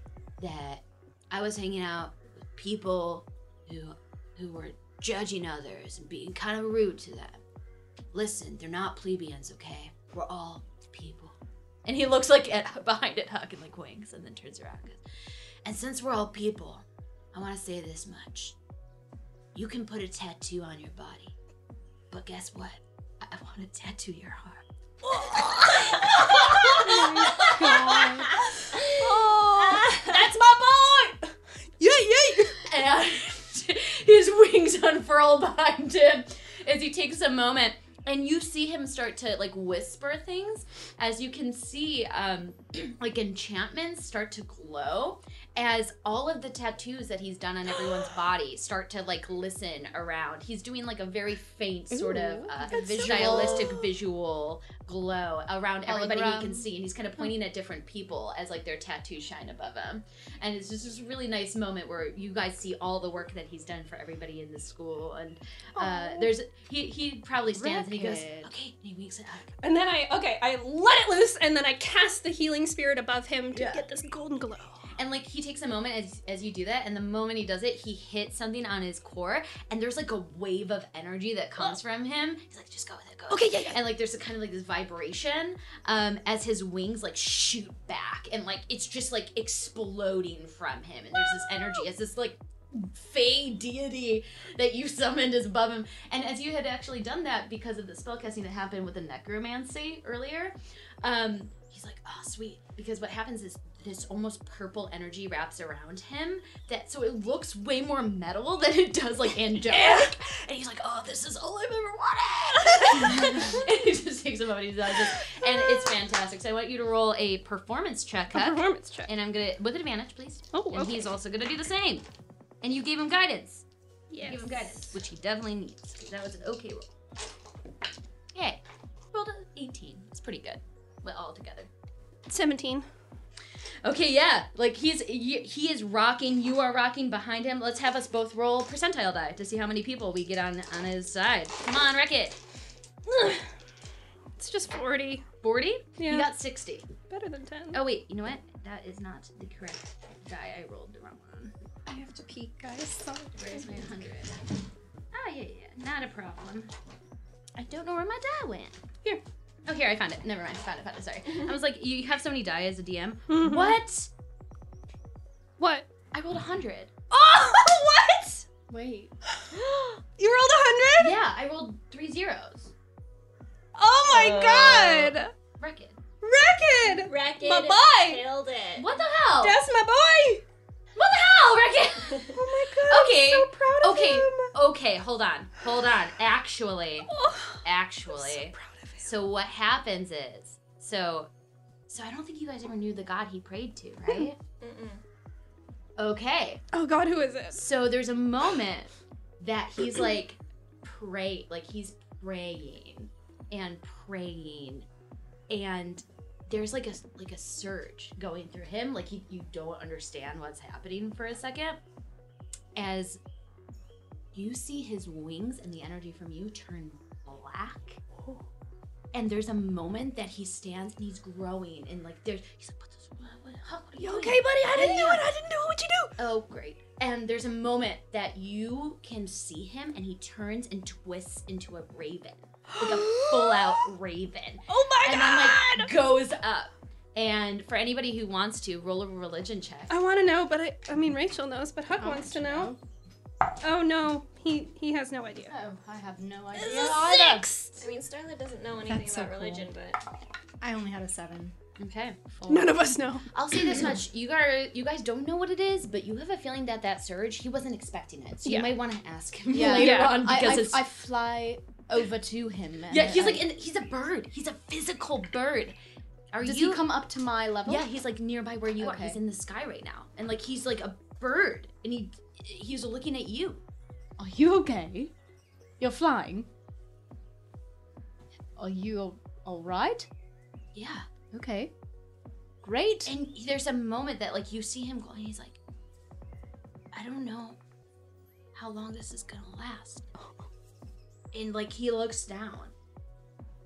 [SPEAKER 1] that I was hanging out with people who who were judging others and being kind of rude to them. Listen, they're not plebeians, okay? We're all people. And he looks like at behind it, Huck, and like winks, and then turns around. and since we're all people, I want to say this much: you can put a tattoo on your body, but guess what? I want to tattoo your heart. That's my boy!
[SPEAKER 6] Yay, yay!
[SPEAKER 1] and his wings unfurl behind him as he takes a moment and you see him start to like whisper things as you can see um like enchantments start to glow as all of the tattoos that he's done on everyone's body start to like listen around he's doing like a very faint sort of uh, stylistic visual glow around everybody he can see and he's kind of pointing at different people as like their tattoos shine above him and it's just this really nice moment where you guys see all the work that he's done for everybody in the school and uh, there's he he probably stands and he goes okay and he winks.
[SPEAKER 6] And then I okay, I let it loose, and then I cast the healing spirit above him to
[SPEAKER 1] Yeah.
[SPEAKER 6] get this golden glow.
[SPEAKER 1] And like he takes a moment as as you do that, and the moment he does it, he hits something on his core, and there's like a wave of energy that comes from him. He's like, just go with it, go. Okay, yeah, yeah. And like there's a kind of like this vibration, um, as his wings like shoot back, and like it's just like exploding from him, and there's this energy as this like fey deity that you summoned is above him. And as you had actually done that because of the spellcasting that happened with the necromancy earlier, um, he's like, oh sweet. Because what happens is this almost purple energy wraps around him that so it looks way more metal than it does like angelic. And he's like, oh, this is all I've ever wanted. and he just takes a moment, he does this. And it's fantastic. So I want you to roll a performance check.
[SPEAKER 6] A performance check.
[SPEAKER 1] And I'm gonna with an advantage, please.
[SPEAKER 6] Oh,
[SPEAKER 1] And
[SPEAKER 6] okay.
[SPEAKER 1] he's also gonna do the same. And you gave him guidance.
[SPEAKER 6] Yeah.
[SPEAKER 1] Gave him guidance, which he definitely needs. That was an okay roll. Okay. Rolled an 18. It's pretty good. Well, all together.
[SPEAKER 6] 17.
[SPEAKER 1] Okay, yeah. Like he's he, is rocking. You are rocking behind him. Let's have us both roll percentile die to see how many people we get on on his side. Come on, wreck it.
[SPEAKER 6] It's just 40.
[SPEAKER 1] 40?
[SPEAKER 6] Yeah.
[SPEAKER 1] You got 60.
[SPEAKER 6] Better than 10.
[SPEAKER 1] Oh wait, you know what? That is not the correct die. I rolled the wrong one.
[SPEAKER 6] I have to peek, guys. Sorry.
[SPEAKER 1] Where's my 100? Oh, ah, yeah, yeah, not a problem. I don't know where my die went.
[SPEAKER 6] Here.
[SPEAKER 1] Oh, here, I found it. Never mind. Found it, found it. Sorry. I was like, you have so many die as a DM.
[SPEAKER 6] Mhm.
[SPEAKER 1] What?
[SPEAKER 6] What?
[SPEAKER 1] I rolled 100.
[SPEAKER 6] Oh, what?
[SPEAKER 1] Wait.
[SPEAKER 6] You rolled a 100?
[SPEAKER 1] Yeah, I rolled three zeros.
[SPEAKER 6] Oh my god!
[SPEAKER 1] Reckon.
[SPEAKER 6] Reckon!
[SPEAKER 2] Reckon
[SPEAKER 6] My boy!
[SPEAKER 2] killed it.
[SPEAKER 1] What the hell?
[SPEAKER 6] That's my boy!
[SPEAKER 1] what the hell, Reckon?
[SPEAKER 6] Oh my god.
[SPEAKER 1] Okay,
[SPEAKER 6] I'm so proud of
[SPEAKER 1] okay,
[SPEAKER 6] him.
[SPEAKER 1] okay, okay, hold on. Hold on. Actually,
[SPEAKER 6] Oh,
[SPEAKER 1] actually.
[SPEAKER 6] Proud of him.
[SPEAKER 1] So what happens is, so, so I don't think you guys ever knew the god he prayed to, hmm. right? Okay.
[SPEAKER 6] Oh god, who is it?
[SPEAKER 1] So there's a moment that he's like pray, like he's praying and praying, and there's like a like a surge going through him, like he, you don't understand what's happening for a second, as you see his wings and the energy from you turn black. And there's a moment that he stands and he's growing and like there's he's like, what, the- what, what, how, what are you
[SPEAKER 6] You okay, buddy? I didn't do it. I didn't do. What'd you do?
[SPEAKER 1] Oh, great. And there's a moment that you can see him and he turns and twists into a raven. Like a full out raven.
[SPEAKER 6] Oh my god!
[SPEAKER 1] and
[SPEAKER 6] god!
[SPEAKER 1] then like goes up. And for anybody who wants to, roll a religion check.
[SPEAKER 6] I want to know, but I, I mean, Rachel knows, but Huck wants to
[SPEAKER 1] you
[SPEAKER 6] know. Oh no, he he has no idea.
[SPEAKER 7] Oh, I have no idea.
[SPEAKER 6] Six.
[SPEAKER 2] I mean, Starla doesn't know anything
[SPEAKER 9] That's so
[SPEAKER 2] about religion, but
[SPEAKER 9] I only had a seven.
[SPEAKER 1] Okay.
[SPEAKER 6] None of us know.
[SPEAKER 1] I'll say this much: you guys, you guys don't know what it is, but you have a feeling that that surge, he wasn't expecting it. So
[SPEAKER 6] Yeah.
[SPEAKER 1] you might want to ask him
[SPEAKER 7] Yeah.
[SPEAKER 1] later
[SPEAKER 6] Yeah.
[SPEAKER 1] on
[SPEAKER 7] I,
[SPEAKER 1] because
[SPEAKER 7] I,
[SPEAKER 1] it's
[SPEAKER 7] I fly over to him. and
[SPEAKER 1] yeah. He's
[SPEAKER 7] I-
[SPEAKER 1] like, and he's a bird. He's a physical bird. Are
[SPEAKER 7] Does
[SPEAKER 1] you
[SPEAKER 7] he come up to my level?
[SPEAKER 1] Yeah, he's like nearby where you are.
[SPEAKER 7] Okay.
[SPEAKER 1] He's in the sky right now, and like he's like a bird, and he he's looking at you.
[SPEAKER 7] Are you okay? You're flying. Are you all right?
[SPEAKER 1] Yeah,
[SPEAKER 7] Okay. Great.
[SPEAKER 1] and there's a moment that like you see him go, and he's like, I don't know how long this is gonna last. And like he looks down,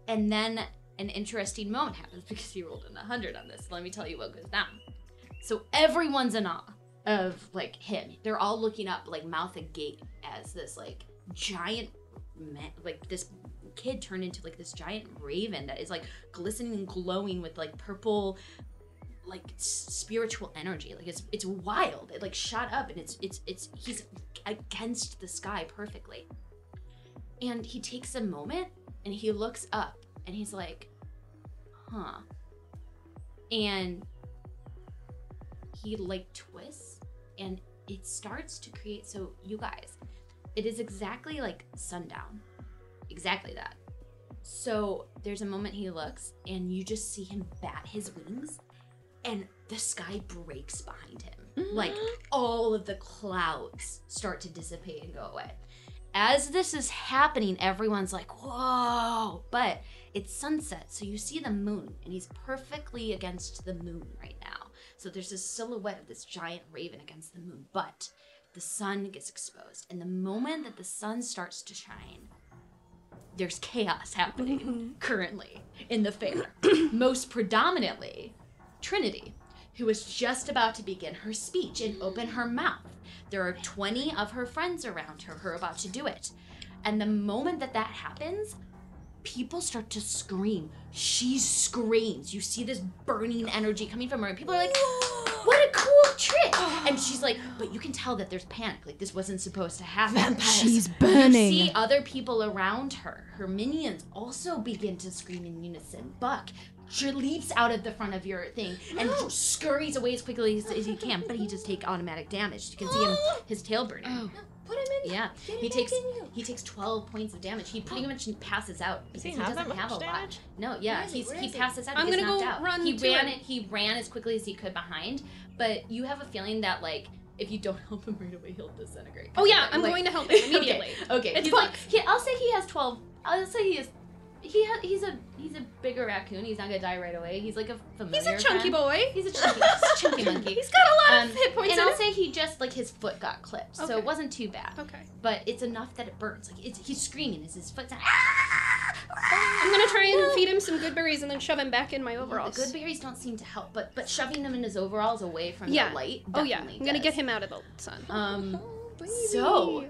[SPEAKER 1] and then an interesting moment happens because he rolled in a hundred on this. Let me tell you what goes down. So everyone's in awe of like him. They're all looking up, like mouth agape, as this like giant, man, like this kid turned into like this giant raven that is like glistening and glowing with like purple like spiritual energy. Like it's it's wild. It like shot up and it's it's it's he's against the sky perfectly. And he takes a moment and he looks up and he's like huh. And he like twists and it starts to create so you guys it is exactly like sundown exactly that so there's a moment he looks and you just see him bat his wings and the sky breaks behind him. Like mm-hmm. all of the clouds start to dissipate and go away. As this is happening, everyone's like, whoa. But it's sunset, so you see the moon, and he's perfectly against the moon right now. So there's this silhouette of this giant raven against the moon, but the sun gets exposed. And the moment that the sun starts to shine, there's chaos happening mm-hmm. currently in the fair. Most predominantly, Trinity, who is just about to begin her speech and open her mouth. There are 20 of her friends around her who are about to do it. And the moment that that happens, people start to scream. She screams. You see this burning energy coming from her, and people are like, What a cool trick! And she's like, But you can tell that there's panic. Like, this wasn't supposed to happen.
[SPEAKER 7] She's burning.
[SPEAKER 1] You see other people around her, her minions, also begin to scream in unison. Buck she leaps out of the front of your thing and scurries away as quickly as, as he can, but he just take automatic damage. You can see him, his tail burning. Oh.
[SPEAKER 2] Put him in.
[SPEAKER 1] Yeah,
[SPEAKER 2] Get
[SPEAKER 1] he takes
[SPEAKER 2] back in you.
[SPEAKER 1] he takes twelve points of damage. He pretty much passes out because
[SPEAKER 2] he
[SPEAKER 1] he, doesn't have a lot.
[SPEAKER 2] damage?
[SPEAKER 1] No, yeah,
[SPEAKER 2] he?
[SPEAKER 1] he's he
[SPEAKER 2] he?
[SPEAKER 1] passes out.
[SPEAKER 6] I'm
[SPEAKER 1] he
[SPEAKER 6] gonna go
[SPEAKER 1] knocked out.
[SPEAKER 6] run
[SPEAKER 1] he
[SPEAKER 6] to
[SPEAKER 1] ran
[SPEAKER 6] him.
[SPEAKER 1] it. He ran as quickly as he could behind, but you have a feeling that like if you don't help him right away, he'll disintegrate.
[SPEAKER 6] Oh yeah, I'm
[SPEAKER 1] Like-
[SPEAKER 6] going to help him immediately.
[SPEAKER 1] Okay, okay.
[SPEAKER 6] It's
[SPEAKER 1] He's like, he, I'll say he has twelve. I'll say he is. He ha- he's a he's a bigger raccoon. He's not gonna die right away. He's like a familiar.
[SPEAKER 6] He's a chunky
[SPEAKER 1] friend.
[SPEAKER 6] boy.
[SPEAKER 1] He's a chunky, he's a chunky monkey.
[SPEAKER 6] He's got a lot
[SPEAKER 1] Um,
[SPEAKER 6] of hit points
[SPEAKER 1] and I'll
[SPEAKER 6] him.
[SPEAKER 1] say he just like his foot got clipped, so
[SPEAKER 6] Okay.
[SPEAKER 1] it wasn't too bad.
[SPEAKER 6] Okay.
[SPEAKER 1] But it's enough that it burns. Like it's, he's screaming as his foot's.
[SPEAKER 6] I'm gonna try and feed him some good berries and then shove him back in my
[SPEAKER 1] The
[SPEAKER 6] overalls.
[SPEAKER 1] good berries don't seem to help, but but shoving him in his overalls away from
[SPEAKER 6] Yeah.
[SPEAKER 1] the light.
[SPEAKER 6] oh yeah, I'm gonna get him out of the sun.
[SPEAKER 1] Um, so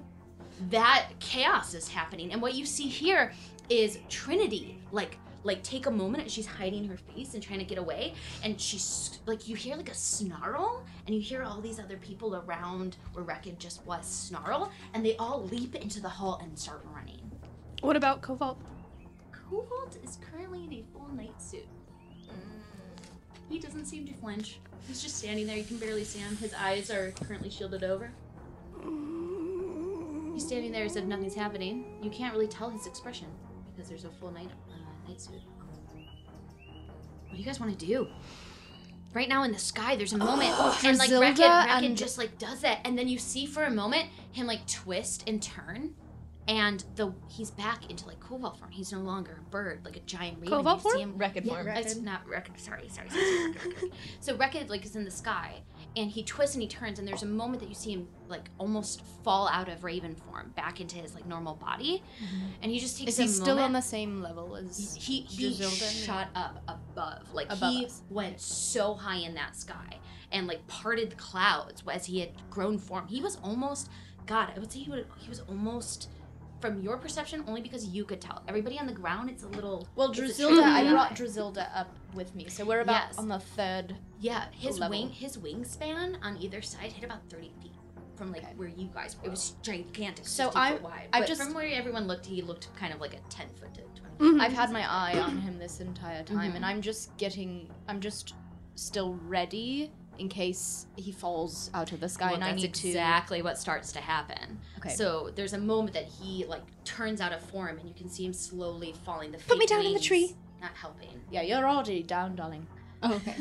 [SPEAKER 1] that chaos is happening, and what you see here is Trinity like like take a moment and she's hiding her face and trying to get away, and she's like you hear like a snarl, and you hear all these other people around where Rekid just was snarl, and they all leap into the hall and start running.
[SPEAKER 6] What about Cobalt?
[SPEAKER 1] Cobalt is currently in a full knight suit. He doesn't seem to flinch. He's just standing there. You can barely see him. His eyes are currently shielded over. He's standing there as if nothing's happening. You can't really tell his expression because there's a full knight uh, knight suit. What do you guys want to do? Right now in the sky, there's a moment, and like Rekid
[SPEAKER 7] and-
[SPEAKER 1] just like does that, and then you see for a moment him like twist and turn, and the he's back into like cobalt form. He's no longer a bird, like a giant raven.
[SPEAKER 6] Cobalt
[SPEAKER 1] you
[SPEAKER 6] form?
[SPEAKER 1] See him,
[SPEAKER 2] Rekid
[SPEAKER 1] yeah,
[SPEAKER 2] form.
[SPEAKER 1] It's not Rekid. Sorry, sorry, sorry. sorry Rekid, Rekid. So Rekid like is in the sky, and he twists and he turns, and there's a moment that you see him like almost fall out of raven form back into his like normal body, mm-hmm. and he just takes
[SPEAKER 7] Is he still on the same level as
[SPEAKER 1] he he
[SPEAKER 7] Drizilda?
[SPEAKER 1] shot up above like
[SPEAKER 7] Above
[SPEAKER 1] he
[SPEAKER 7] us.
[SPEAKER 1] went so high in that sky and like parted the clouds as he had grown form he was almost god i would say he, would, he was almost from your perception only because you could tell everybody on the ground it's a little
[SPEAKER 7] Well, Drizilda, I brought Drizilda up with me, so we're about
[SPEAKER 1] Yes.
[SPEAKER 7] on the third.
[SPEAKER 1] yeah his
[SPEAKER 7] level.
[SPEAKER 1] wing his wingspan on either side hit about 30 feet from like where you guys were it was gigantic
[SPEAKER 7] So
[SPEAKER 1] 60
[SPEAKER 7] I-
[SPEAKER 1] wide
[SPEAKER 7] I've
[SPEAKER 1] but
[SPEAKER 7] just-
[SPEAKER 1] from where everyone looked he looked kind of like a 10 foot to 20
[SPEAKER 6] Mm-hmm.
[SPEAKER 7] I've had my eye on him this entire time,
[SPEAKER 1] Mhm.
[SPEAKER 7] and I'm just getting. I'm just still ready in case he falls out of the sky,
[SPEAKER 1] Well,
[SPEAKER 7] and I
[SPEAKER 1] that's
[SPEAKER 7] need to.
[SPEAKER 1] exactly what starts to happen.
[SPEAKER 7] Okay.
[SPEAKER 1] So there's a moment that he like turns out of form, and you can see him slowly falling. The
[SPEAKER 5] Put me down in the tree.
[SPEAKER 1] Not helping.
[SPEAKER 7] Yeah, you're already down, darling.
[SPEAKER 9] Oh, okay.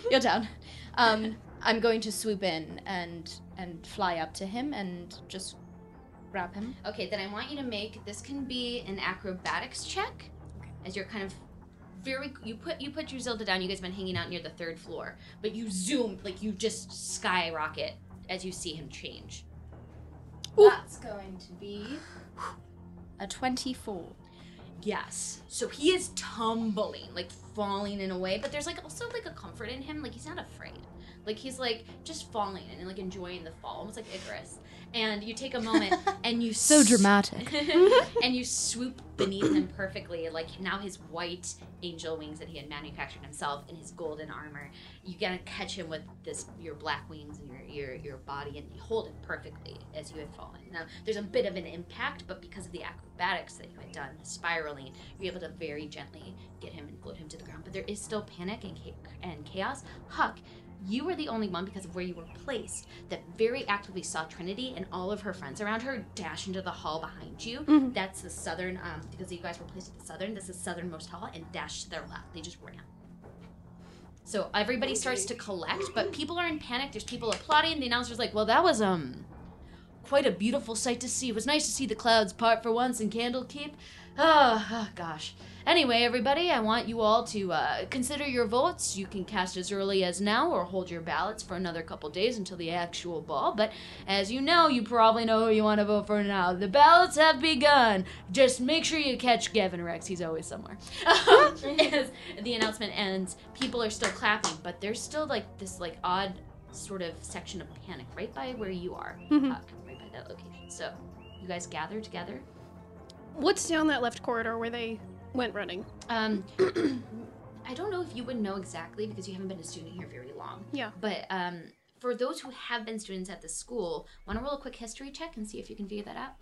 [SPEAKER 7] you're down. Um, I'm going to swoop in and and fly up to him and just grab him.
[SPEAKER 1] Okay, then I want you to make this can be an acrobatics check, as you're kind of very you put you put your Zilda down. You guys have been hanging out near the third floor, but you zoom like you just skyrocket as you see him change.
[SPEAKER 7] That's going to be a 24.
[SPEAKER 1] Yes. So he is tumbling, like falling in a way, but there's like also like a comfort in him. Like he's not afraid. Like he's like just falling and like enjoying the fall, almost like Icarus. And you take a moment and you
[SPEAKER 7] So
[SPEAKER 1] s-
[SPEAKER 7] dramatic.
[SPEAKER 1] and you swoop beneath him perfectly. Like now his white angel wings that he had manufactured himself in his golden armor. You gotta catch him with this your black wings and your your your body and you hold him perfectly as you had fallen. Now there's a bit of an impact, but because of the acrobatics that you had done, the spiraling, you're able to very gently get him and float him to the ground. But there is still panic and and chaos. Huck, you were the only one because of where you were placed that very actively saw Trinity and all of her friends around her dash into the hall behind you. That's the southern, um, because you guys were placed at the southern. That's the southernmost hall, and dash to their left. They just ran. So everybody starts to collect, but people are in panic. There's people applauding. The announcer's like, "Well, that was um, quite a beautiful sight to see. It was nice to see the clouds part for once and Candlekeep." Oh, oh, gosh. Anyway, everybody, I want you all to uh, consider your votes. You can cast as early as now or hold your ballots for another couple days until the actual ball. But as you know, you probably know who you want to vote for now. The ballots have begun. Just make sure you catch Gavin Rex. He's always somewhere. As the announcement ends, people are still clapping, but there's still like this like odd sort of section of panic right by where you are, Huck, right by that location. So you guys gather together.
[SPEAKER 6] What's down that left corridor where they went running?
[SPEAKER 1] Um, I don't know if you would know exactly because you haven't been a student here very long.
[SPEAKER 6] Yeah.
[SPEAKER 1] But um, for those who have been students at the school, want to roll a quick history check and see if you can figure that out?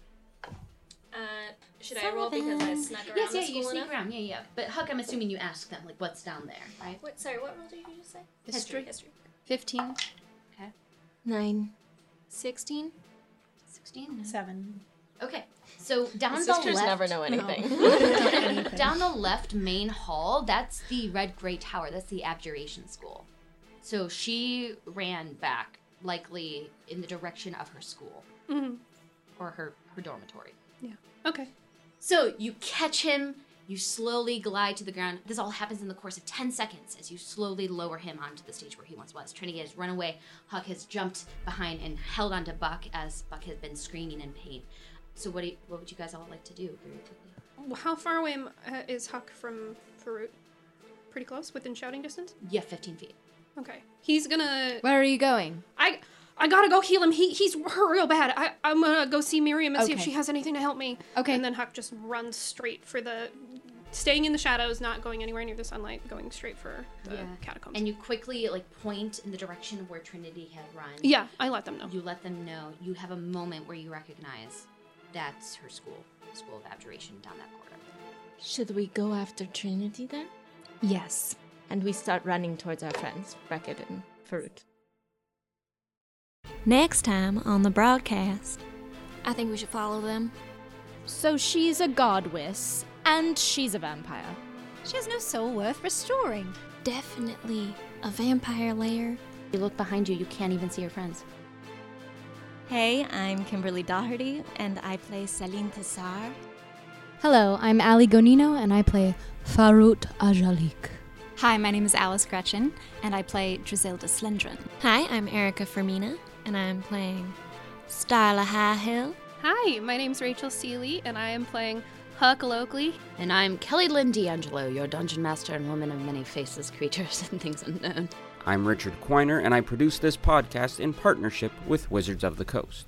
[SPEAKER 8] Uh, should I roll because I snuck around
[SPEAKER 1] yes,
[SPEAKER 8] the
[SPEAKER 1] yeah,
[SPEAKER 8] school
[SPEAKER 1] you sneak
[SPEAKER 8] enough?
[SPEAKER 1] around. Yeah, yeah. But Huck, I'm assuming you asked them like what's down there, right?
[SPEAKER 8] Wait, sorry, what roll did you just say?
[SPEAKER 1] History.
[SPEAKER 8] History.
[SPEAKER 7] 15. Okay.
[SPEAKER 2] Nine.
[SPEAKER 8] 16.
[SPEAKER 1] 16.
[SPEAKER 6] Seven.
[SPEAKER 1] Okay. So down the
[SPEAKER 2] Sisters
[SPEAKER 1] left,
[SPEAKER 2] never know anything.
[SPEAKER 1] down the left main hall, that's the Red Gray Tower. That's the abjuration school. So she ran back, likely in the direction of her school
[SPEAKER 6] Mhm.
[SPEAKER 1] or her her dormitory. Yeah.
[SPEAKER 6] Okay.
[SPEAKER 1] So you catch him, you slowly glide to the ground. This all happens in the course of 10 seconds as you slowly lower him onto the stage where he once was. Trinity has run away. Huck has jumped behind and held onto Buck as Buck has been screaming in pain. So what do you, what would you guys all like to do very quickly?
[SPEAKER 6] How far away am- uh, is Huck from Farut? Pretty close, within shouting distance.
[SPEAKER 1] Yeah, 15 feet.
[SPEAKER 6] Okay. He's gonna.
[SPEAKER 7] Where are you going?
[SPEAKER 6] I I gotta go heal him. He he's hurt real bad. I I'm gonna go see Miriam and see if she has anything to help me.
[SPEAKER 7] Okay.
[SPEAKER 6] And then Huck just runs straight for the, staying in the shadows, not going anywhere near the sunlight, going straight for the
[SPEAKER 1] Yeah.
[SPEAKER 6] catacombs.
[SPEAKER 1] And you quickly like point in the direction of where Trinity had run.
[SPEAKER 6] yeah, I let them know.
[SPEAKER 1] You let them know. You have a moment where you recognize that's her school, School of Abjuration down that corridor.
[SPEAKER 2] Should we go after Trinity then?
[SPEAKER 5] Yes.
[SPEAKER 2] And we start running towards our friends, Beckett and Farut.
[SPEAKER 10] Next time on the broadcast.
[SPEAKER 8] I think we should follow them.
[SPEAKER 7] So she's a godwess, and she's a vampire.
[SPEAKER 9] She has no soul worth restoring.
[SPEAKER 8] Definitely a vampire lair.
[SPEAKER 1] You look behind you, you can't even see your friends.
[SPEAKER 10] Hey, I'm Kimberly Doherty, and I play Celine Tassar.
[SPEAKER 7] Hello, I'm Ali Gonino, and I play Farut Ajalik.
[SPEAKER 9] Hi, my name is Alice Gretchen, and I play Drizilda Slendron.
[SPEAKER 10] Hi, I'm Erica Fermina, and I'm playing Starla Highhill.
[SPEAKER 6] Hi, my name's Rachel Seeley, and I am playing Huck Lokley.
[SPEAKER 1] And I'm Kelly Lynn D'Angelo, your dungeon master and woman of many faces, creatures, and things unknown.
[SPEAKER 3] I'm Richard Quiner, and I produce this podcast in partnership with Wizards of the Coast.